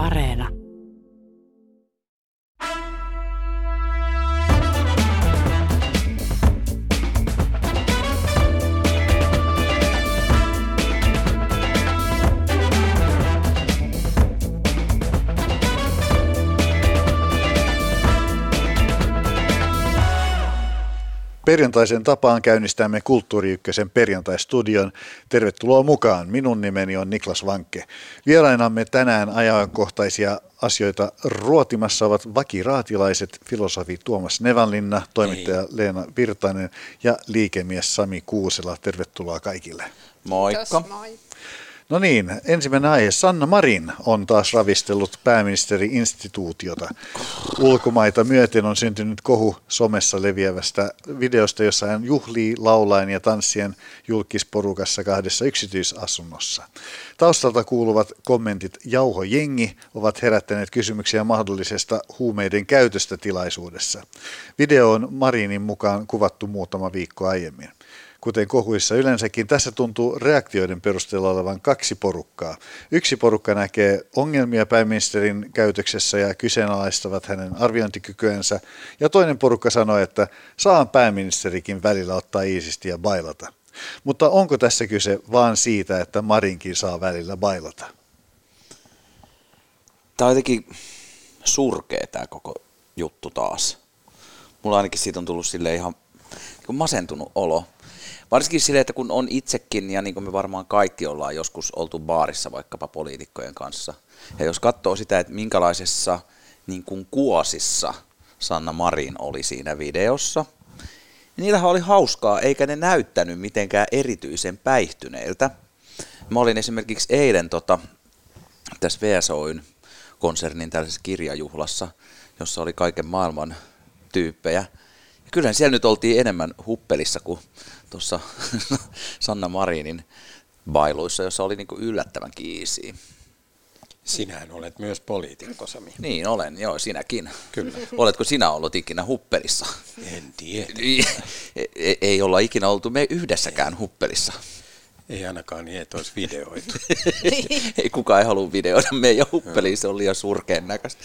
Areena. Perjantaisen tapaan käynnistämme Kulttuuri Ykkösen perjantaistudion. Tervetuloa mukaan. Minun nimeni on Niklas Vankke. Vierainamme tänään ajankohtaisia asioita ruotimassa ovat vakiraatilaiset filosofi Tuomas Nevanlinna, toimittaja Ei. Leena Virtanen ja liikemies Sami Kuusela. Tervetuloa kaikille. Moikka. Kiitos, moi. No niin, ensimmäinen aihe. Sanna Marin on taas ravistellut pääministeri-instituutiota. Ulkomaita myöten on syntynyt kohu somessa leviävästä videosta, jossa hän juhlii laulaen ja tanssien julkisporukassa kahdessa yksityisasunnossa. Taustalta kuuluvat kommentit Jauho Jengi ovat herättäneet kysymyksiä mahdollisesta huumeiden käytöstä tilaisuudessa. Video on Marinin mukaan kuvattu muutama viikko aiemmin. Kuten kohuissa yleensäkin, tässä tuntuu reaktioiden perusteella olevan kaksi porukkaa. Yksi porukka näkee ongelmia pääministerin käytöksessä ja kyseenalaistavat hänen arviointikykyensä, ja toinen porukka sanoo, että saan pääministerikin välillä ottaa iisisti ja bailata. Mutta onko tässä kyse vaan siitä, että Marinkin saa välillä bailata? Tämä on jotenkin surkea tämä koko juttu taas. Mulla ainakin siitä on tullut sille ihan masentunut olo. Varsinkin sille, että kun on itsekin, ja niin kuin me varmaan kaikki ollaan joskus oltu baarissa vaikkapa poliitikkojen kanssa, ja jos katsoo sitä, että minkälaisessa niin kuin kuosissa Sanna Marin oli siinä videossa, niin niillähän oli hauskaa, eikä ne näyttänyt mitenkään erityisen päihtyneiltä. Mä olin esimerkiksi eilen tota, tässä VSOyn konsernin tällaisessa kirjajuhlassa, jossa oli kaiken maailman tyyppejä. Ja kyllähän siellä nyt oltiin enemmän huppelissa kuin tuossa Sanna Marinin bailuissa, jossa oli niinku yllättävän kiisi. Sinähän olet myös poliitikko, Sami. Niin olen, joo, sinäkin. Kyllä. Oletko sinä ollut ikinä huppelissa? En tiedä. Ei, ei olla ikinä oltu me yhdessäkään huppelissa. Ei ainakaan niin, että olisi videoitu. ei kukaan ei halua videoida meidän huppeliin, se on liian surkeen näköistä.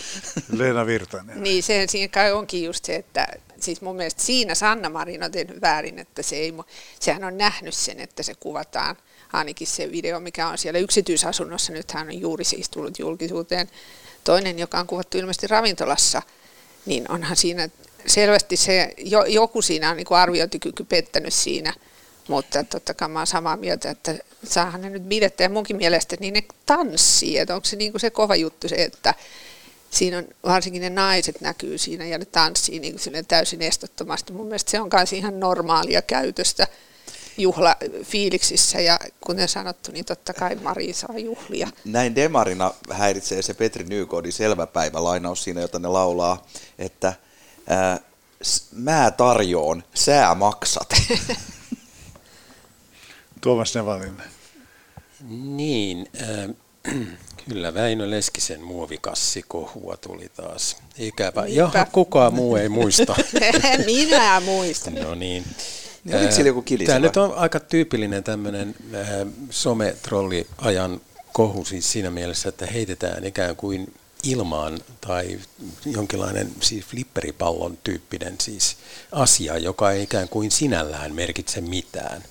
Leena Virtanen. Niin, se, siinä kai onkin just se, että siis mun mielestä siinä Sanna Marin on tehnyt väärin, että se ei, sehän on nähnyt sen, että se kuvataan, ainakin se video, mikä on siellä yksityisasunnossa, nyt hän on juuri siis tullut julkisuuteen. Toinen, joka on kuvattu ilmeisesti ravintolassa, niin onhan siinä selvästi se, joku siinä on niin arviointikyky pettänyt siinä, mutta totta kai mä olen samaa mieltä, että saahan ne nyt bidettä ja munkin mielestä niin ne tanssii, että onko se niin kuin se kova juttu se, että siinä on varsinkin ne naiset näkyy siinä ja ne tanssii niin kuin täysin estottomasti. Mun mielestä se on myös ihan normaalia käytöstä juhlafiiliksissä ja kuten sanottu, niin totta kai Mari saa juhlia. Näin Demarina häiritsee se Petri Nykodin selväpäivä lainaus siinä, jota ne laulaa, että ää, mä tarjoon, sä maksat. Tuomas Nevalinen. Niin, äh, kyllä Väinö Leskisen muovikassikohua tuli taas. Ikävä. Jaha, kukaan muu ei muista. Minä muistan. No niin. Niin oliko joku kilisevä? Tämä nyt on aika tyypillinen tämmöinen äh, sometrolliajan kohu siis siinä mielessä, että heitetään ikään kuin ilmaan tai jonkinlainen siis flipperipallon tyyppinen siis asia, joka ei ikään kuin sinällään merkitse mitään.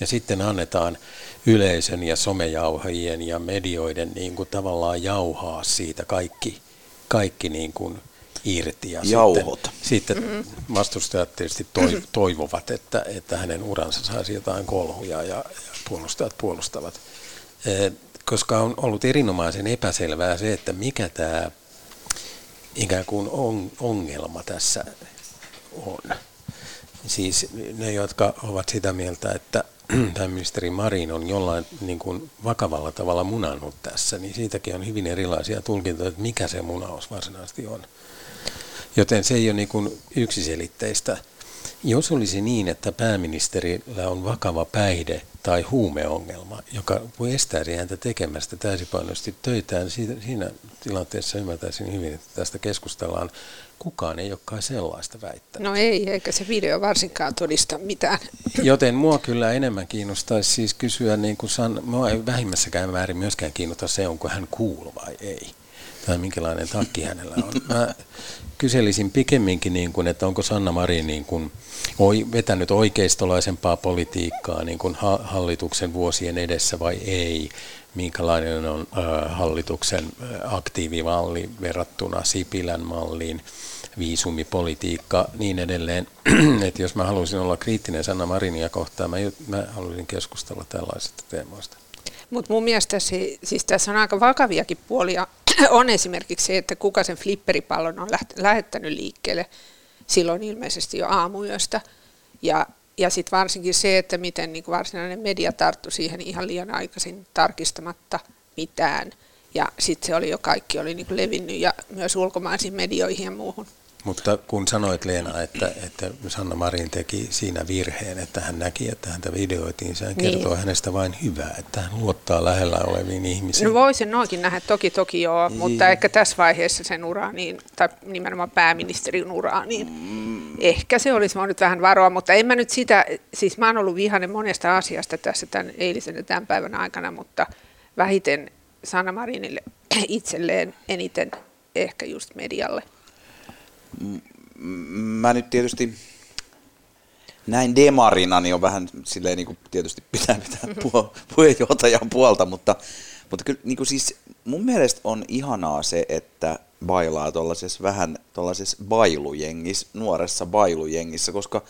Ja sitten annetaan yleisön ja somejauhajien ja medioiden niin kuin tavallaan jauhaa siitä kaikki, kaikki niin kuin irti. Ja Jauhot. Sitten, sitten vastustajat tietysti toivovat, että, että hänen uransa saisi jotain kolhuja ja, ja puolustajat puolustavat. koska on ollut erinomaisen epäselvää se, että mikä tämä ikään kuin on, ongelma tässä on. Siis ne, jotka ovat sitä mieltä, että pääministeri Marin on jollain niin kuin vakavalla tavalla munannut tässä, niin siitäkin on hyvin erilaisia tulkintoja, että mikä se munaus varsinaisesti on. Joten se ei ole niin kuin yksiselitteistä. Jos olisi niin, että pääministerillä on vakava päihde tai huumeongelma, joka voi estää häntä tekemästä täysipainoisesti töitään, niin siinä tilanteessa ymmärtäisin hyvin, että tästä keskustellaan Kukaan ei ole kai sellaista väittänyt. No ei, eikä se video varsinkaan todista mitään. Joten mua kyllä enemmän kiinnostaisi siis kysyä, niin kuin San, mua ei vähimmässäkään määrin myöskään kiinnosta se, onko hän cool vai ei. Tai minkälainen takki hänellä on. Mä kyselisin pikemminkin, niin kuin, että onko Sanna Marin niin kuin, vetänyt oikeistolaisempaa politiikkaa niin kuin hallituksen vuosien edessä vai ei, minkälainen on hallituksen aktiivimalli verrattuna Sipilän malliin, viisumipolitiikka, niin edelleen. että jos mä haluaisin olla kriittinen Sanna Marinia kohtaan, mä, mä haluaisin keskustella tällaisista teemoista. Mutta mun mielestä se, siis tässä on aika vakaviakin puolia. on esimerkiksi se, että kuka sen flipperipallon on lähettänyt liikkeelle silloin ilmeisesti jo aamuyöstä. Ja, ja sitten varsinkin se, että miten niin varsinainen media tarttui siihen ihan liian aikaisin tarkistamatta mitään. Ja sitten se oli jo kaikki oli niin levinnyt ja myös ulkomaisiin medioihin ja muuhun. Mutta kun sanoit Leena, että, että Sanna Marin teki siinä virheen, että hän näki, että häntä videoitiin, sehän niin. kertoo hänestä vain hyvää, että hän luottaa lähellä oleviin ihmisiin. No voisin noikin nähdä, toki toki joo, niin. mutta ehkä tässä vaiheessa sen uraa, niin, tai nimenomaan pääministerin uraa, niin mm. ehkä se olisi voinut vähän varoa, mutta en mä nyt sitä, siis mä oon ollut vihainen monesta asiasta tässä tämän eilisen ja tämän päivän aikana, mutta vähiten Sanna Marinille itselleen eniten ehkä just medialle mä nyt tietysti näin demarina, niin on vähän silleen niin kuin tietysti pitää pitää puheenjohtajan puolta, mutta, mutta kyllä niin kuin siis mun mielestä on ihanaa se, että bailaa tuollaisessa vähän tuollaisessa bailujengissä, nuoressa bailujengissä, koska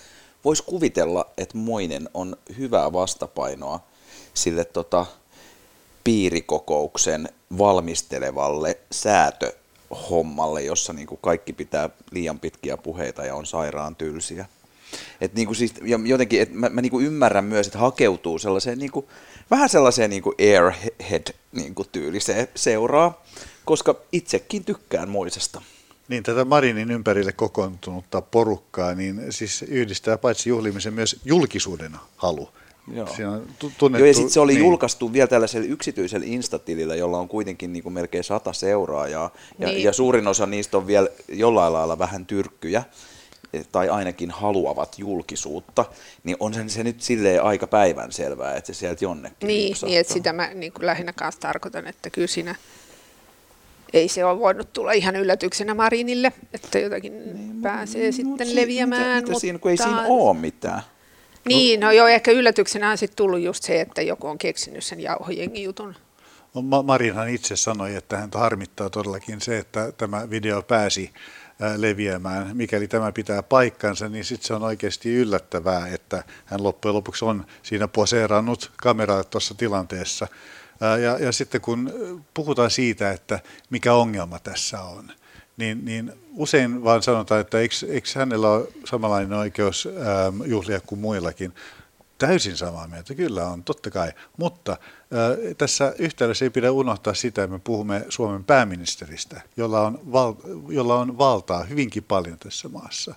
voisi kuvitella, että Moinen on hyvää vastapainoa sille tota, piirikokouksen valmistelevalle säätö hommalle, jossa niin kuin kaikki pitää liian pitkiä puheita ja on sairaan tylsiä. Et niin kuin siis, ja jotenkin, että mä, mä niin kuin ymmärrän myös, että hakeutuu sellaiseen niin kuin, vähän sellaiseen niin kuin airhead niin kuin tyyliseen seuraa, koska itsekin tykkään moisesta. Niin, tätä Marinin ympärille kokoontunutta porukkaa, niin siis yhdistää paitsi juhlimisen myös julkisuuden halu. Joo. on tunnettu, Joo, ja sitten se oli niin. julkaistu vielä tällaisella yksityisellä instatilillä, jolla on kuitenkin niin kuin melkein sata seuraajaa, ja, niin. ja suurin osa niistä on vielä jollain lailla vähän tyrkkyjä, tai ainakin haluavat julkisuutta, niin on se, se nyt silleen aika päivän selvää, että se sieltä jonnekin Niin, niin että sitä mä niin kuin lähinnä kanssa tarkoitan, että kyllä siinä ei se ole voinut tulla ihan yllätyksenä Marinille, että jotakin niin, pääsee no, sitten no, leviämään. Mitä, mitä mutta... siinä, kun ei siinä ole mitään. Niin, no joo, ehkä yllätyksenä on sitten tullut just se, että joku on keksinyt sen jauhojengin jutun. No, Marinhan itse sanoi, että häntä harmittaa todellakin se, että tämä video pääsi leviämään. Mikäli tämä pitää paikkansa, niin sitten se on oikeasti yllättävää, että hän loppujen lopuksi on siinä poseerannut kameraa tuossa tilanteessa. Ja, ja sitten kun puhutaan siitä, että mikä ongelma tässä on, niin, niin usein vaan sanotaan, että eikö, eikö hänellä ole samanlainen oikeus ähm, juhlia kuin muillakin. Täysin samaa mieltä, kyllä on, totta kai. Mutta äh, tässä yhteydessä ei pidä unohtaa sitä, että me puhumme Suomen pääministeristä, jolla on, val, jolla on valtaa hyvinkin paljon tässä maassa.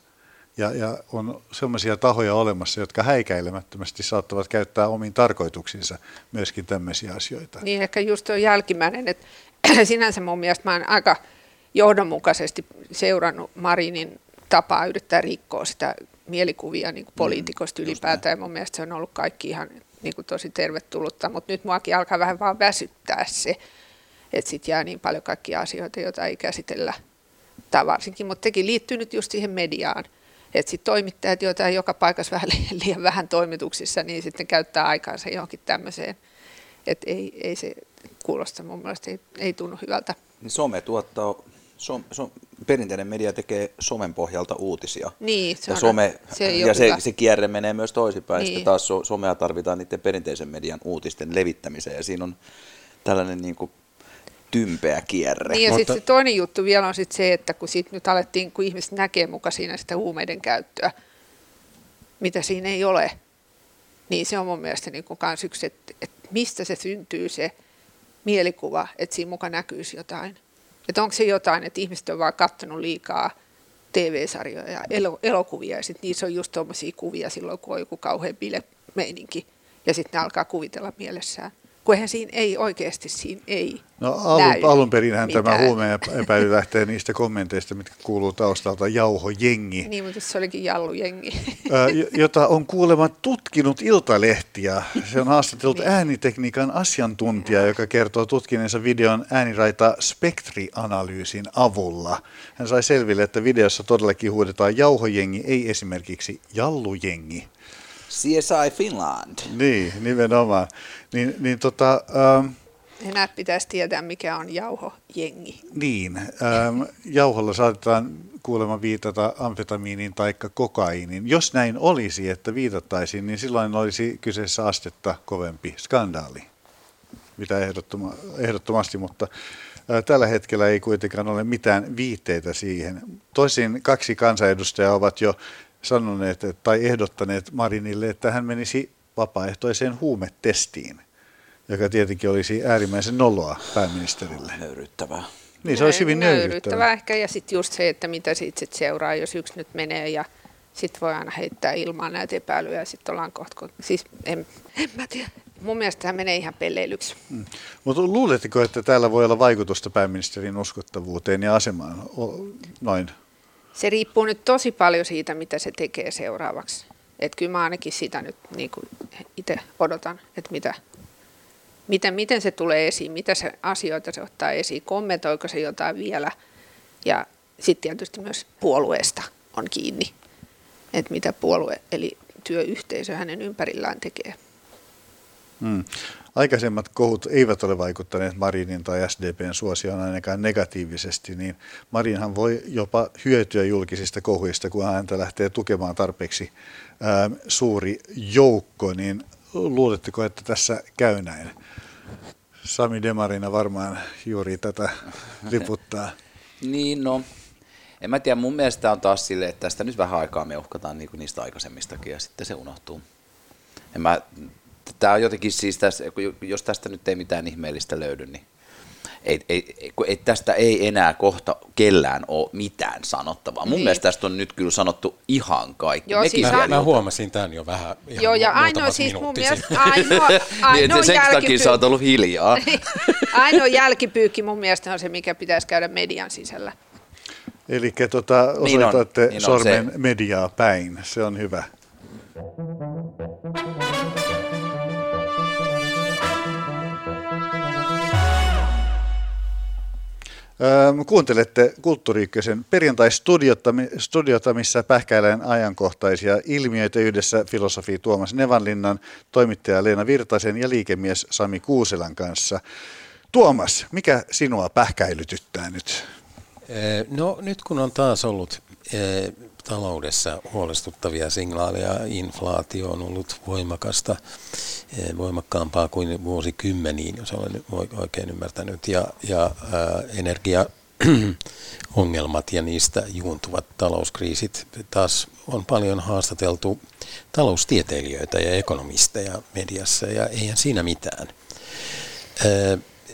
Ja, ja on sellaisia tahoja olemassa, jotka häikäilemättömästi saattavat käyttää omiin tarkoituksiinsa myöskin tämmöisiä asioita. Niin, ehkä just tuo jälkimmäinen, että sinänsä mun mielestä mä oon aika johdonmukaisesti seurannut Marinin tapaa yrittää rikkoa sitä mielikuvia niin kuin poliitikosta mm, ylipäätään. Mun mielestä se on ollut kaikki ihan niin kuin tosi tervetullutta, mutta nyt muakin alkaa vähän vaan väsyttää se, että sitten jää niin paljon kaikkia asioita, joita ei käsitellä. Tai varsinkin, mutta tekin liittyy nyt just siihen mediaan. Että sitten toimittajat, joita on joka paikassa vähän liian vähän toimituksissa, niin sitten käyttää aikaansa johonkin tämmöiseen. Että ei, ei se kuulosta mun mielestä, ei, ei tunnu hyvältä. Niin some tuottaa so, so, perinteinen media tekee somen pohjalta uutisia. Niin, se ja, some, se ja se, se kierre menee myös toisinpäin. Niin. Sitten taas so, somea tarvitaan niiden perinteisen median uutisten levittämiseen ja siinä on tällainen niin kuin tympeä kierre. Niin ja Mutta... sitten se toinen juttu vielä on sit se, että kun sit nyt alettiin, kun ihmiset näkee muka siinä sitä huumeiden käyttöä, mitä siinä ei ole, niin se on mun mielestä niin kuin kans yksi, että, että mistä se syntyy se mielikuva, että siinä muka näkyisi jotain. Että onko se jotain, että ihmiset on vaan katsonut liikaa TV-sarjoja ja elokuvia ja sitten niissä on just tuommoisia kuvia silloin, kun on joku kauhean bilemeininki ja sitten ne alkaa kuvitella mielessään. Kun eihän siinä ei oikeasti siinä ei No alun, alun perinhän tämä huumeepäily lähtee niistä kommenteista, mitkä kuuluu taustalta jauhojengi. Niin, mutta se olikin jallujengi. Jota on kuulemma tutkinut Iltalehtiä. Se on haastatellut niin. äänitekniikan asiantuntija, joka kertoo tutkineensa videon ääniraita spektrianalyysin avulla. Hän sai selville, että videossa todellakin huudetaan jauhojengi, ei esimerkiksi jallujengi. CSI Finland. Niin, nimenomaan. Niin, niin tota, ähm, enää pitäisi tietää, mikä on jauhojengi. Niin, ähm, jauholla saatetaan kuulemma viitata amfetamiiniin tai kokaiiniin. Jos näin olisi, että viitattaisiin, niin silloin olisi kyseessä astetta kovempi skandaali, mitä ehdottoma, ehdottomasti, mutta äh, tällä hetkellä ei kuitenkaan ole mitään viitteitä siihen. Toisin kaksi kansanedustajaa ovat jo sanoneet tai ehdottaneet Marinille, että hän menisi vapaaehtoiseen huumetestiin – joka tietenkin olisi äärimmäisen noloa pääministerille. Nöyryttävää. Niin, se olisi hyvin nöyryttävää. nöyryttävää ehkä, ja sitten just se, että mitä siitä sit seuraa, jos yksi nyt menee ja sitten voi aina heittää ilmaan näitä epäilyjä ja sitten ollaan kohta, siis en, en mä tiedä. Mun mielestä tämä menee ihan pelleilyksi. Mm. Mutta luuletteko, että täällä voi olla vaikutusta pääministerin uskottavuuteen ja asemaan noin? Se riippuu nyt tosi paljon siitä, mitä se tekee seuraavaksi. Että kyllä mä ainakin sitä nyt niin itse odotan, että mitä miten, miten se tulee esiin, mitä se asioita se ottaa esiin, kommentoiko se jotain vielä. Ja sitten tietysti myös puolueesta on kiinni, että mitä puolue eli työyhteisö hänen ympärillään tekee. Hmm. Aikaisemmat kohut eivät ole vaikuttaneet Marinin tai SDPn suosioon ainakaan negatiivisesti, niin Marinhan voi jopa hyötyä julkisista kohuista, kun häntä lähtee tukemaan tarpeeksi ää, suuri joukko, niin luuletteko, että tässä käy näin? Sami Demarina varmaan juuri tätä liputtaa. niin, no. En mä tiedä, mun mielestä on taas silleen, että tästä nyt vähän aikaa me uhkataan niin niistä aikaisemmistakin ja sitten se unohtuu. En mä, tää on jotenkin siis, tässä, jos tästä nyt ei mitään ihmeellistä löydy, niin ei, ei, ei, tästä ei enää kohta kellään ole mitään sanottavaa. Mun niin. mielestä tästä on nyt kyllä sanottu ihan kaikki. Joo, siis mä, mä huomasin tämän jo vähän ihan Joo, ja ainoa siis mun mielestä, ainoa, ainoa niin, sen takia sä oot ollut hiljaa. ainoa jälkipyykki mun mielestä on se, mikä pitäisi käydä median sisällä. Eli tota, osoitatte niin on, niin sormen se. mediaa päin, se on hyvä. Kuuntelette Kulttuuri perjantai-studiota, missä pähkäillään ajankohtaisia ilmiöitä yhdessä filosofi Tuomas Nevanlinnan, toimittaja Leena Virtasen ja liikemies Sami Kuuselan kanssa. Tuomas, mikä sinua pähkäilytyttää nyt? No nyt kun on taas ollut taloudessa huolestuttavia signaaleja. Inflaatio on ollut voimakasta, eh, voimakkaampaa kuin vuosikymmeniin, jos olen oikein ymmärtänyt. Ja, ja ää, energia ongelmat ja niistä juuntuvat talouskriisit. Taas on paljon haastateltu taloustieteilijöitä ja ekonomisteja mediassa ja eihän siinä mitään.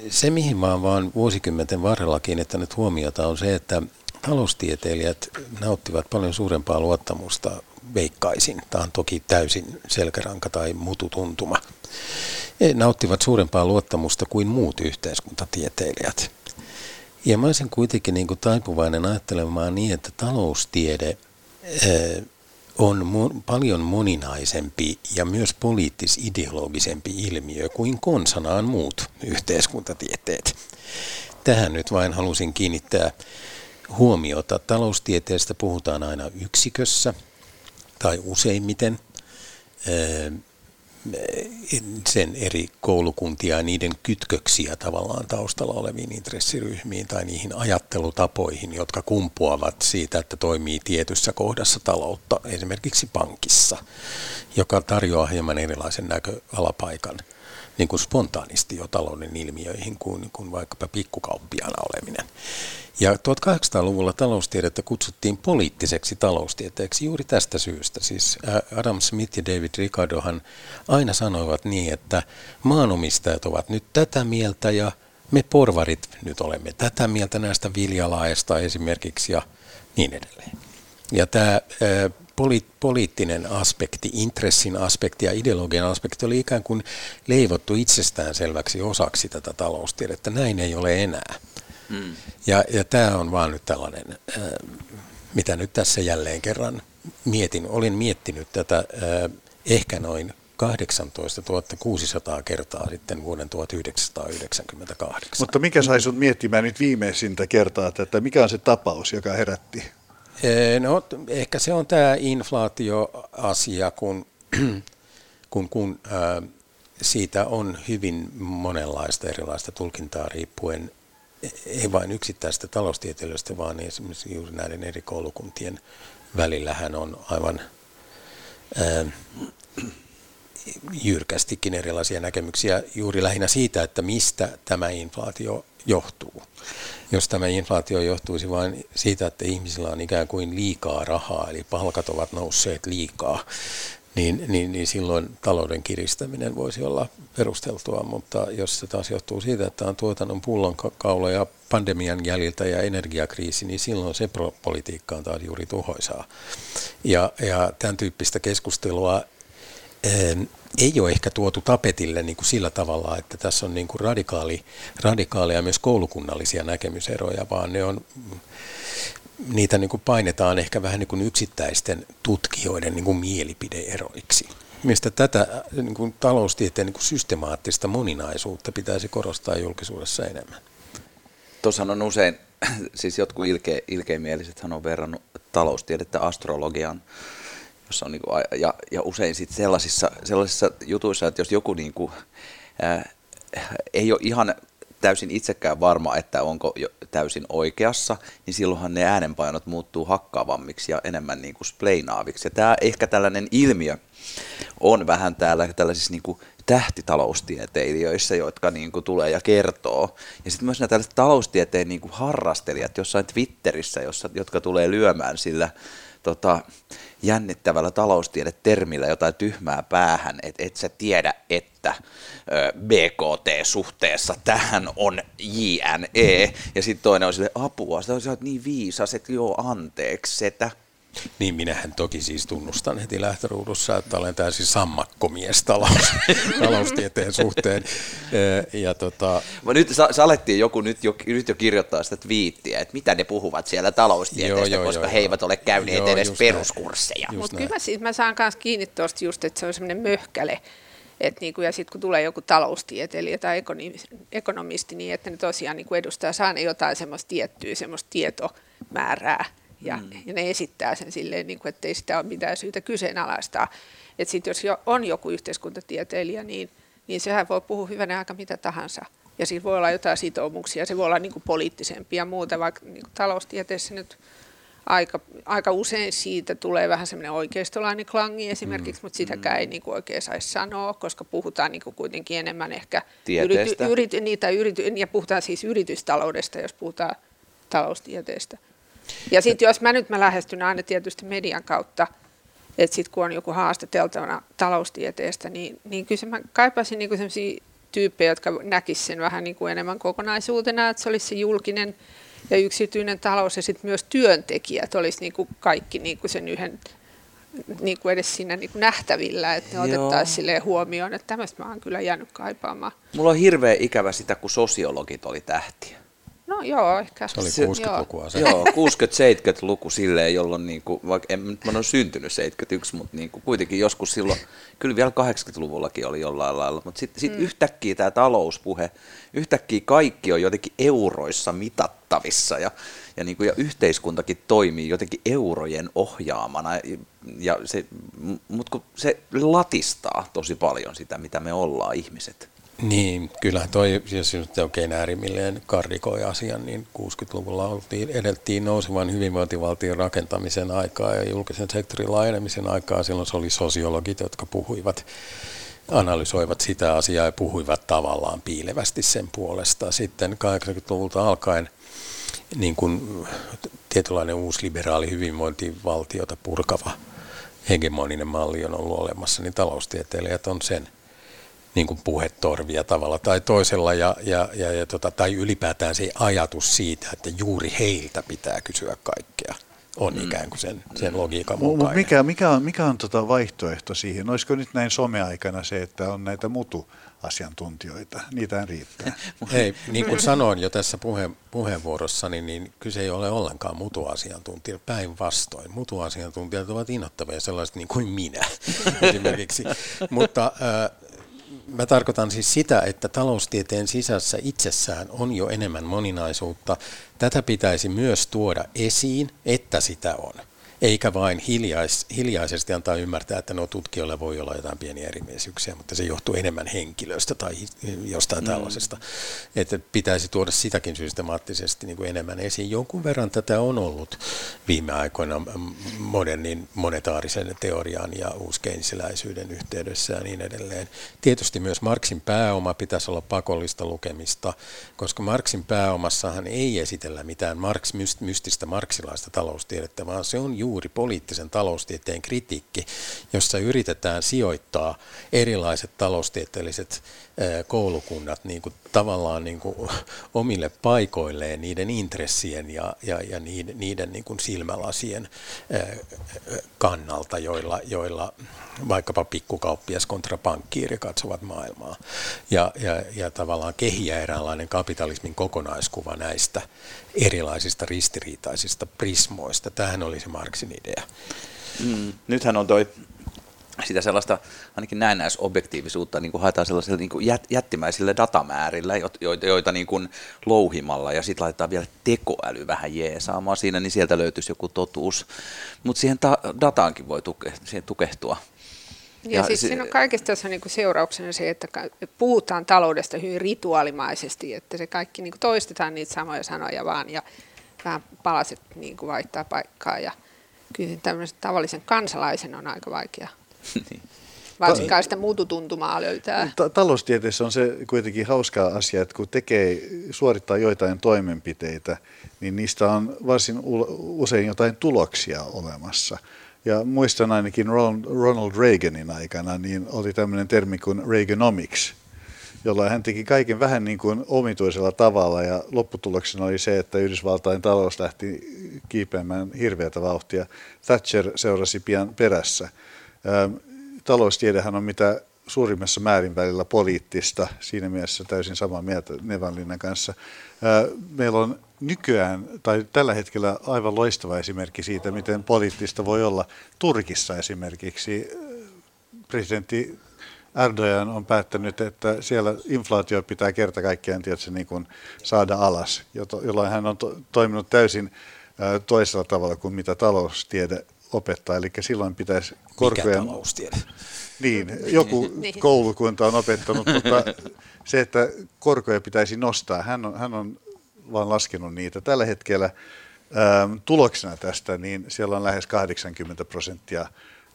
Se, mihin mä oon vaan vuosikymmenten varrella kiinnittänyt huomiota, on se, että taloustieteilijät nauttivat paljon suurempaa luottamusta, veikkaisin. Tämä on toki täysin selkäranka tai mututuntuma. He nauttivat suurempaa luottamusta kuin muut yhteiskuntatieteilijät. Ja mä olisin kuitenkin niin kuin taipuvainen ajattelemaan niin, että taloustiede eh, on paljon moninaisempi ja myös poliittis-ideologisempi ilmiö kuin konsanaan muut yhteiskuntatieteet. Tähän nyt vain halusin kiinnittää huomiota. Taloustieteestä puhutaan aina yksikössä tai useimmiten sen eri koulukuntia ja niiden kytköksiä tavallaan taustalla oleviin intressiryhmiin tai niihin ajattelutapoihin, jotka kumpuavat siitä, että toimii tietyssä kohdassa taloutta, esimerkiksi pankissa, joka tarjoaa hieman erilaisen näköalapaikan niin kuin spontaanisti jo talouden ilmiöihin kuin, kuin vaikkapa pikkukauppiaana oleminen. Ja 1800-luvulla taloustiedettä kutsuttiin poliittiseksi taloustieteeksi juuri tästä syystä. Siis Adam Smith ja David Ricardohan aina sanoivat niin, että maanomistajat ovat nyt tätä mieltä ja me porvarit nyt olemme tätä mieltä näistä viljalaista esimerkiksi ja niin edelleen. Ja tämä poli, poliittinen aspekti, intressin aspekti ja ideologian aspekti oli ikään kuin leivottu itsestään selväksi osaksi tätä taloustiedettä. Näin ei ole enää. Mm. Ja, ja tämä on vaan nyt tällainen, äh, mitä nyt tässä jälleen kerran mietin. Olin miettinyt tätä äh, ehkä noin 18 600 kertaa sitten vuoden 1998. Mutta mikä sai sinut miettimään nyt viimeisintä kertaa että mikä on se tapaus, joka herätti? No ehkä se on tämä inflaatioasia, kun, kun, kun ää, siitä on hyvin monenlaista erilaista tulkintaa riippuen ei vain yksittäistä taloustieteilijöistä, vaan esimerkiksi juuri näiden eri koulukuntien välillähän on aivan ää, jyrkästikin erilaisia näkemyksiä juuri lähinnä siitä, että mistä tämä inflaatio johtuu. Jos tämä inflaatio johtuisi vain siitä, että ihmisillä on ikään kuin liikaa rahaa, eli palkat ovat nousseet liikaa, niin, niin, niin silloin talouden kiristäminen voisi olla perusteltua, mutta jos se taas johtuu siitä, että on tuotannon pullonkaula ja pandemian jäljiltä ja energiakriisi, niin silloin se politiikka on taas juuri tuhoisaa. Ja, ja tämän tyyppistä keskustelua ei ole ehkä tuotu tapetille niin kuin sillä tavalla, että tässä on niin kuin radikaali, radikaaleja myös koulukunnallisia näkemyseroja, vaan ne on, niitä niin kuin painetaan ehkä vähän niin kuin yksittäisten tutkijoiden niin kuin mielipideeroiksi. Mistä tätä niin kuin taloustieteen niin kuin systemaattista moninaisuutta pitäisi korostaa julkisuudessa enemmän. Tuossa on usein, siis jotkut ilke, ilkeimieliset on verrannut taloustiedettä astrologiaan jossa on niin kuin, ja, ja usein sit sellaisissa, sellaisissa jutuissa, että jos joku niin kuin, ää, ei ole ihan täysin itsekään varma, että onko jo täysin oikeassa, niin silloinhan ne äänenpainot muuttuu hakkaavammiksi ja enemmän niin kuin spleinaaviksi. Ja tämä ehkä tällainen ilmiö on vähän täällä tällaisissa niin kuin tähtitaloustieteilijöissä, jotka niin kuin tulee ja kertoo. Ja sitten myös nämä tällaiset taloustieteen niin kuin harrastelijat jossain Twitterissä, jossa, jotka tulee lyömään sillä tota, jännittävällä taloustiede-termillä jotain tyhmää päähän, että et sä tiedä, että BKT suhteessa tähän on JNE, ja sitten toinen on sille apua, sä oot niin viisas, että joo, anteeksi, setä. Niin minähän toki siis tunnustan heti lähtöruudussa, että olen täysin sammakkomies talous, taloustieteen suhteen. Ja tota... nyt sa- alettiin joku nyt jo, nyt jo kirjoittaa sitä twiittiä, että mitä ne puhuvat siellä taloustieteestä, joo, joo, koska joo, he eivät ole käyneet joo, edes peruskursseja. Mutta kyllä mä, siis, mä saan myös kiinni tuosta just, että se on semmoinen möhkäle, et niin kuin, ja sitten kun tulee joku taloustieteilijä tai ekonomisti, niin että ne tosiaan niin kuin edustaa saa ne jotain semmoista tiettyä semmoista tietomäärää, ja, mm. ja ne esittää sen silleen, niin kuin, että ei sitä ole mitään syytä kyseenalaistaa. Että sitten jos on joku yhteiskuntatieteilijä, niin, niin sehän voi puhua hyvänä aika mitä tahansa. Ja siinä voi olla jotain sitoumuksia, se voi olla niin kuin poliittisempia ja muuta, vaikka niin kuin taloustieteessä nyt aika, aika usein siitä tulee vähän semmoinen oikeistolainen klangi esimerkiksi, mm. mutta sitäkään mm. ei niin kuin oikein saisi sanoa, koska puhutaan niin kuin kuitenkin enemmän ehkä yrity, yrity, niitä yrity, ja puhutaan siis yritystaloudesta, jos puhutaan taloustieteestä. Ja sitten jos mä nyt mä lähestyn aina tietysti median kautta, että sitten kun on joku haastateltavana taloustieteestä, niin, niin kyllä mä kaipasin niin sellaisia tyyppejä, jotka näkisivät sen vähän niin kuin enemmän kokonaisuutena, että se olisi se julkinen ja yksityinen talous ja sitten myös työntekijät olisi niin kuin kaikki niin kuin sen yhden niin kuin edes siinä niin kuin nähtävillä, että ne otettaisiin huomioon, että tämmöistä mä oon kyllä jäänyt kaipaamaan. Mulla on hirveä ikävä sitä, kun sosiologit oli tähtiä. No joo, ehkä. Se oli 60-lukua se. Joo, 60-70-luku silleen, jolloin niin kuin, vaikka en, mä olen syntynyt 71, mutta niin kuin, kuitenkin joskus silloin, kyllä vielä 80-luvullakin oli jollain lailla, mutta sitten sit mm. yhtäkkiä tämä talouspuhe, yhtäkkiä kaikki on jotenkin euroissa mitattavissa ja, ja, niin kuin, ja yhteiskuntakin toimii jotenkin eurojen ohjaamana, ja se, mutta se latistaa tosi paljon sitä, mitä me ollaan ihmiset. Niin, kyllä toi, jos nyt oikein äärimmilleen karrikoi asian, niin 60-luvulla oltiin, edeltiin nousevan hyvinvointivaltion rakentamisen aikaa ja julkisen sektorin laajenemisen aikaa. Silloin se oli sosiologit, jotka puhuivat, analysoivat sitä asiaa ja puhuivat tavallaan piilevästi sen puolesta. Sitten 80-luvulta alkaen niin kuin tietynlainen liberaali hyvinvointivaltiota purkava hegemoninen malli on ollut olemassa, niin taloustieteilijät on sen – niin kuin puhetorvia tavalla tai toisella ja, ja, ja, ja tota, tai ylipäätään se ajatus siitä, että juuri heiltä pitää kysyä kaikkea. on mm. ikään kuin sen, sen logiikan mukainen. Mikä, mikä on, mikä on tota vaihtoehto siihen? Olisiko nyt näin someaikana se, että on näitä mutu asiantuntijoita, niitä riittää. Ei, niin kuin sanoin jo tässä puhe, puheenvuorossani, niin kyse ei ole ollenkaan mutuasiantuntijoita, päinvastoin. Mutuasiantuntijat ovat innoittavia sellaiset niin kuin minä esimerkiksi. Mutta äh, mä tarkoitan siis sitä, että taloustieteen sisässä itsessään on jo enemmän moninaisuutta. Tätä pitäisi myös tuoda esiin, että sitä on eikä vain hiljais, hiljaisesti antaa ymmärtää, että no tutkijoilla voi olla jotain pieniä erimielisyyksiä, mutta se johtuu enemmän henkilöstä tai jostain mm. tällaisesta. Että pitäisi tuoda sitäkin systemaattisesti niin kuin enemmän esiin. Jonkun verran tätä on ollut viime aikoina modernin monetaarisen teorian ja uuskeinsiläisyyden yhteydessä ja niin edelleen. Tietysti myös Marksin pääoma pitäisi olla pakollista lukemista, koska Marksin pääomassahan ei esitellä mitään Marx, mystistä marksilaista taloustiedettä, vaan se on juuri juuri poliittisen taloustieteen kritiikki, jossa yritetään sijoittaa erilaiset taloustieteelliset koulukunnat niin kuin tavallaan niin kuin omille paikoilleen niiden intressien ja, ja, ja niiden, niiden niin kuin silmälasien kannalta, joilla, joilla vaikkapa pikkukauppias kontra pankkiiri katsovat maailmaa. Ja, ja, ja tavallaan kehiä eräänlainen kapitalismin kokonaiskuva näistä erilaisista ristiriitaisista prismoista. Tämähän oli se Marxin idea. Mm, nythän on toi sitä sellaista ainakin näennäisobjektiivisuutta niin kuin haetaan sellaisilla niin kuin jättimäisillä datamäärillä, joita, joita niin kuin louhimalla ja sitten laitetaan vielä tekoäly vähän jeesaamaan siinä, niin sieltä löytyisi joku totuus. Mutta siihen ta- dataankin voi tuke, siihen tukehtua. Ja, ja siis se, siinä on kaikesta tässä niin kuin seurauksena se, että puhutaan taloudesta hyvin rituaalimaisesti, että se kaikki niin kuin toistetaan niitä samoja sanoja vaan ja vähän palaset niin kuin vaihtaa paikkaa ja kyllä tämmöisen tavallisen kansalaisen on aika vaikea niin. Varsinkaan sitä muututuntumaa löytää. Ta- taloustieteessä on se kuitenkin hauskaa asia, että kun tekee, suorittaa joitain toimenpiteitä, niin niistä on varsin usein jotain tuloksia olemassa. Ja muistan ainakin Ronald Reaganin aikana, niin oli tämmöinen termi kuin Reaganomics, jolla hän teki kaiken vähän niin kuin omituisella tavalla ja lopputuloksena oli se, että Yhdysvaltain talous lähti kiipeämään hirveätä vauhtia. Thatcher seurasi pian perässä. Taloustiedehän on mitä suurimmassa määrin välillä poliittista, siinä mielessä täysin samaa mieltä Nevanlinnan kanssa. Meillä on nykyään, tai tällä hetkellä aivan loistava esimerkki siitä, miten poliittista voi olla. Turkissa esimerkiksi presidentti Erdogan on päättänyt, että siellä inflaatio pitää kerta kaikkiaan tietysti niin kuin saada alas, jolloin hän on to- toiminut täysin toisella tavalla kuin mitä taloustiede opettaa. Eli silloin pitäisi korkojen... Mikä taloustiede? Niin, joku niin. koulukunta on opettanut, mutta se, että korkoja pitäisi nostaa, hän on, hän on vaan laskenut niitä. Tällä hetkellä ää, ähm, tuloksena tästä, niin siellä on lähes 80 prosenttia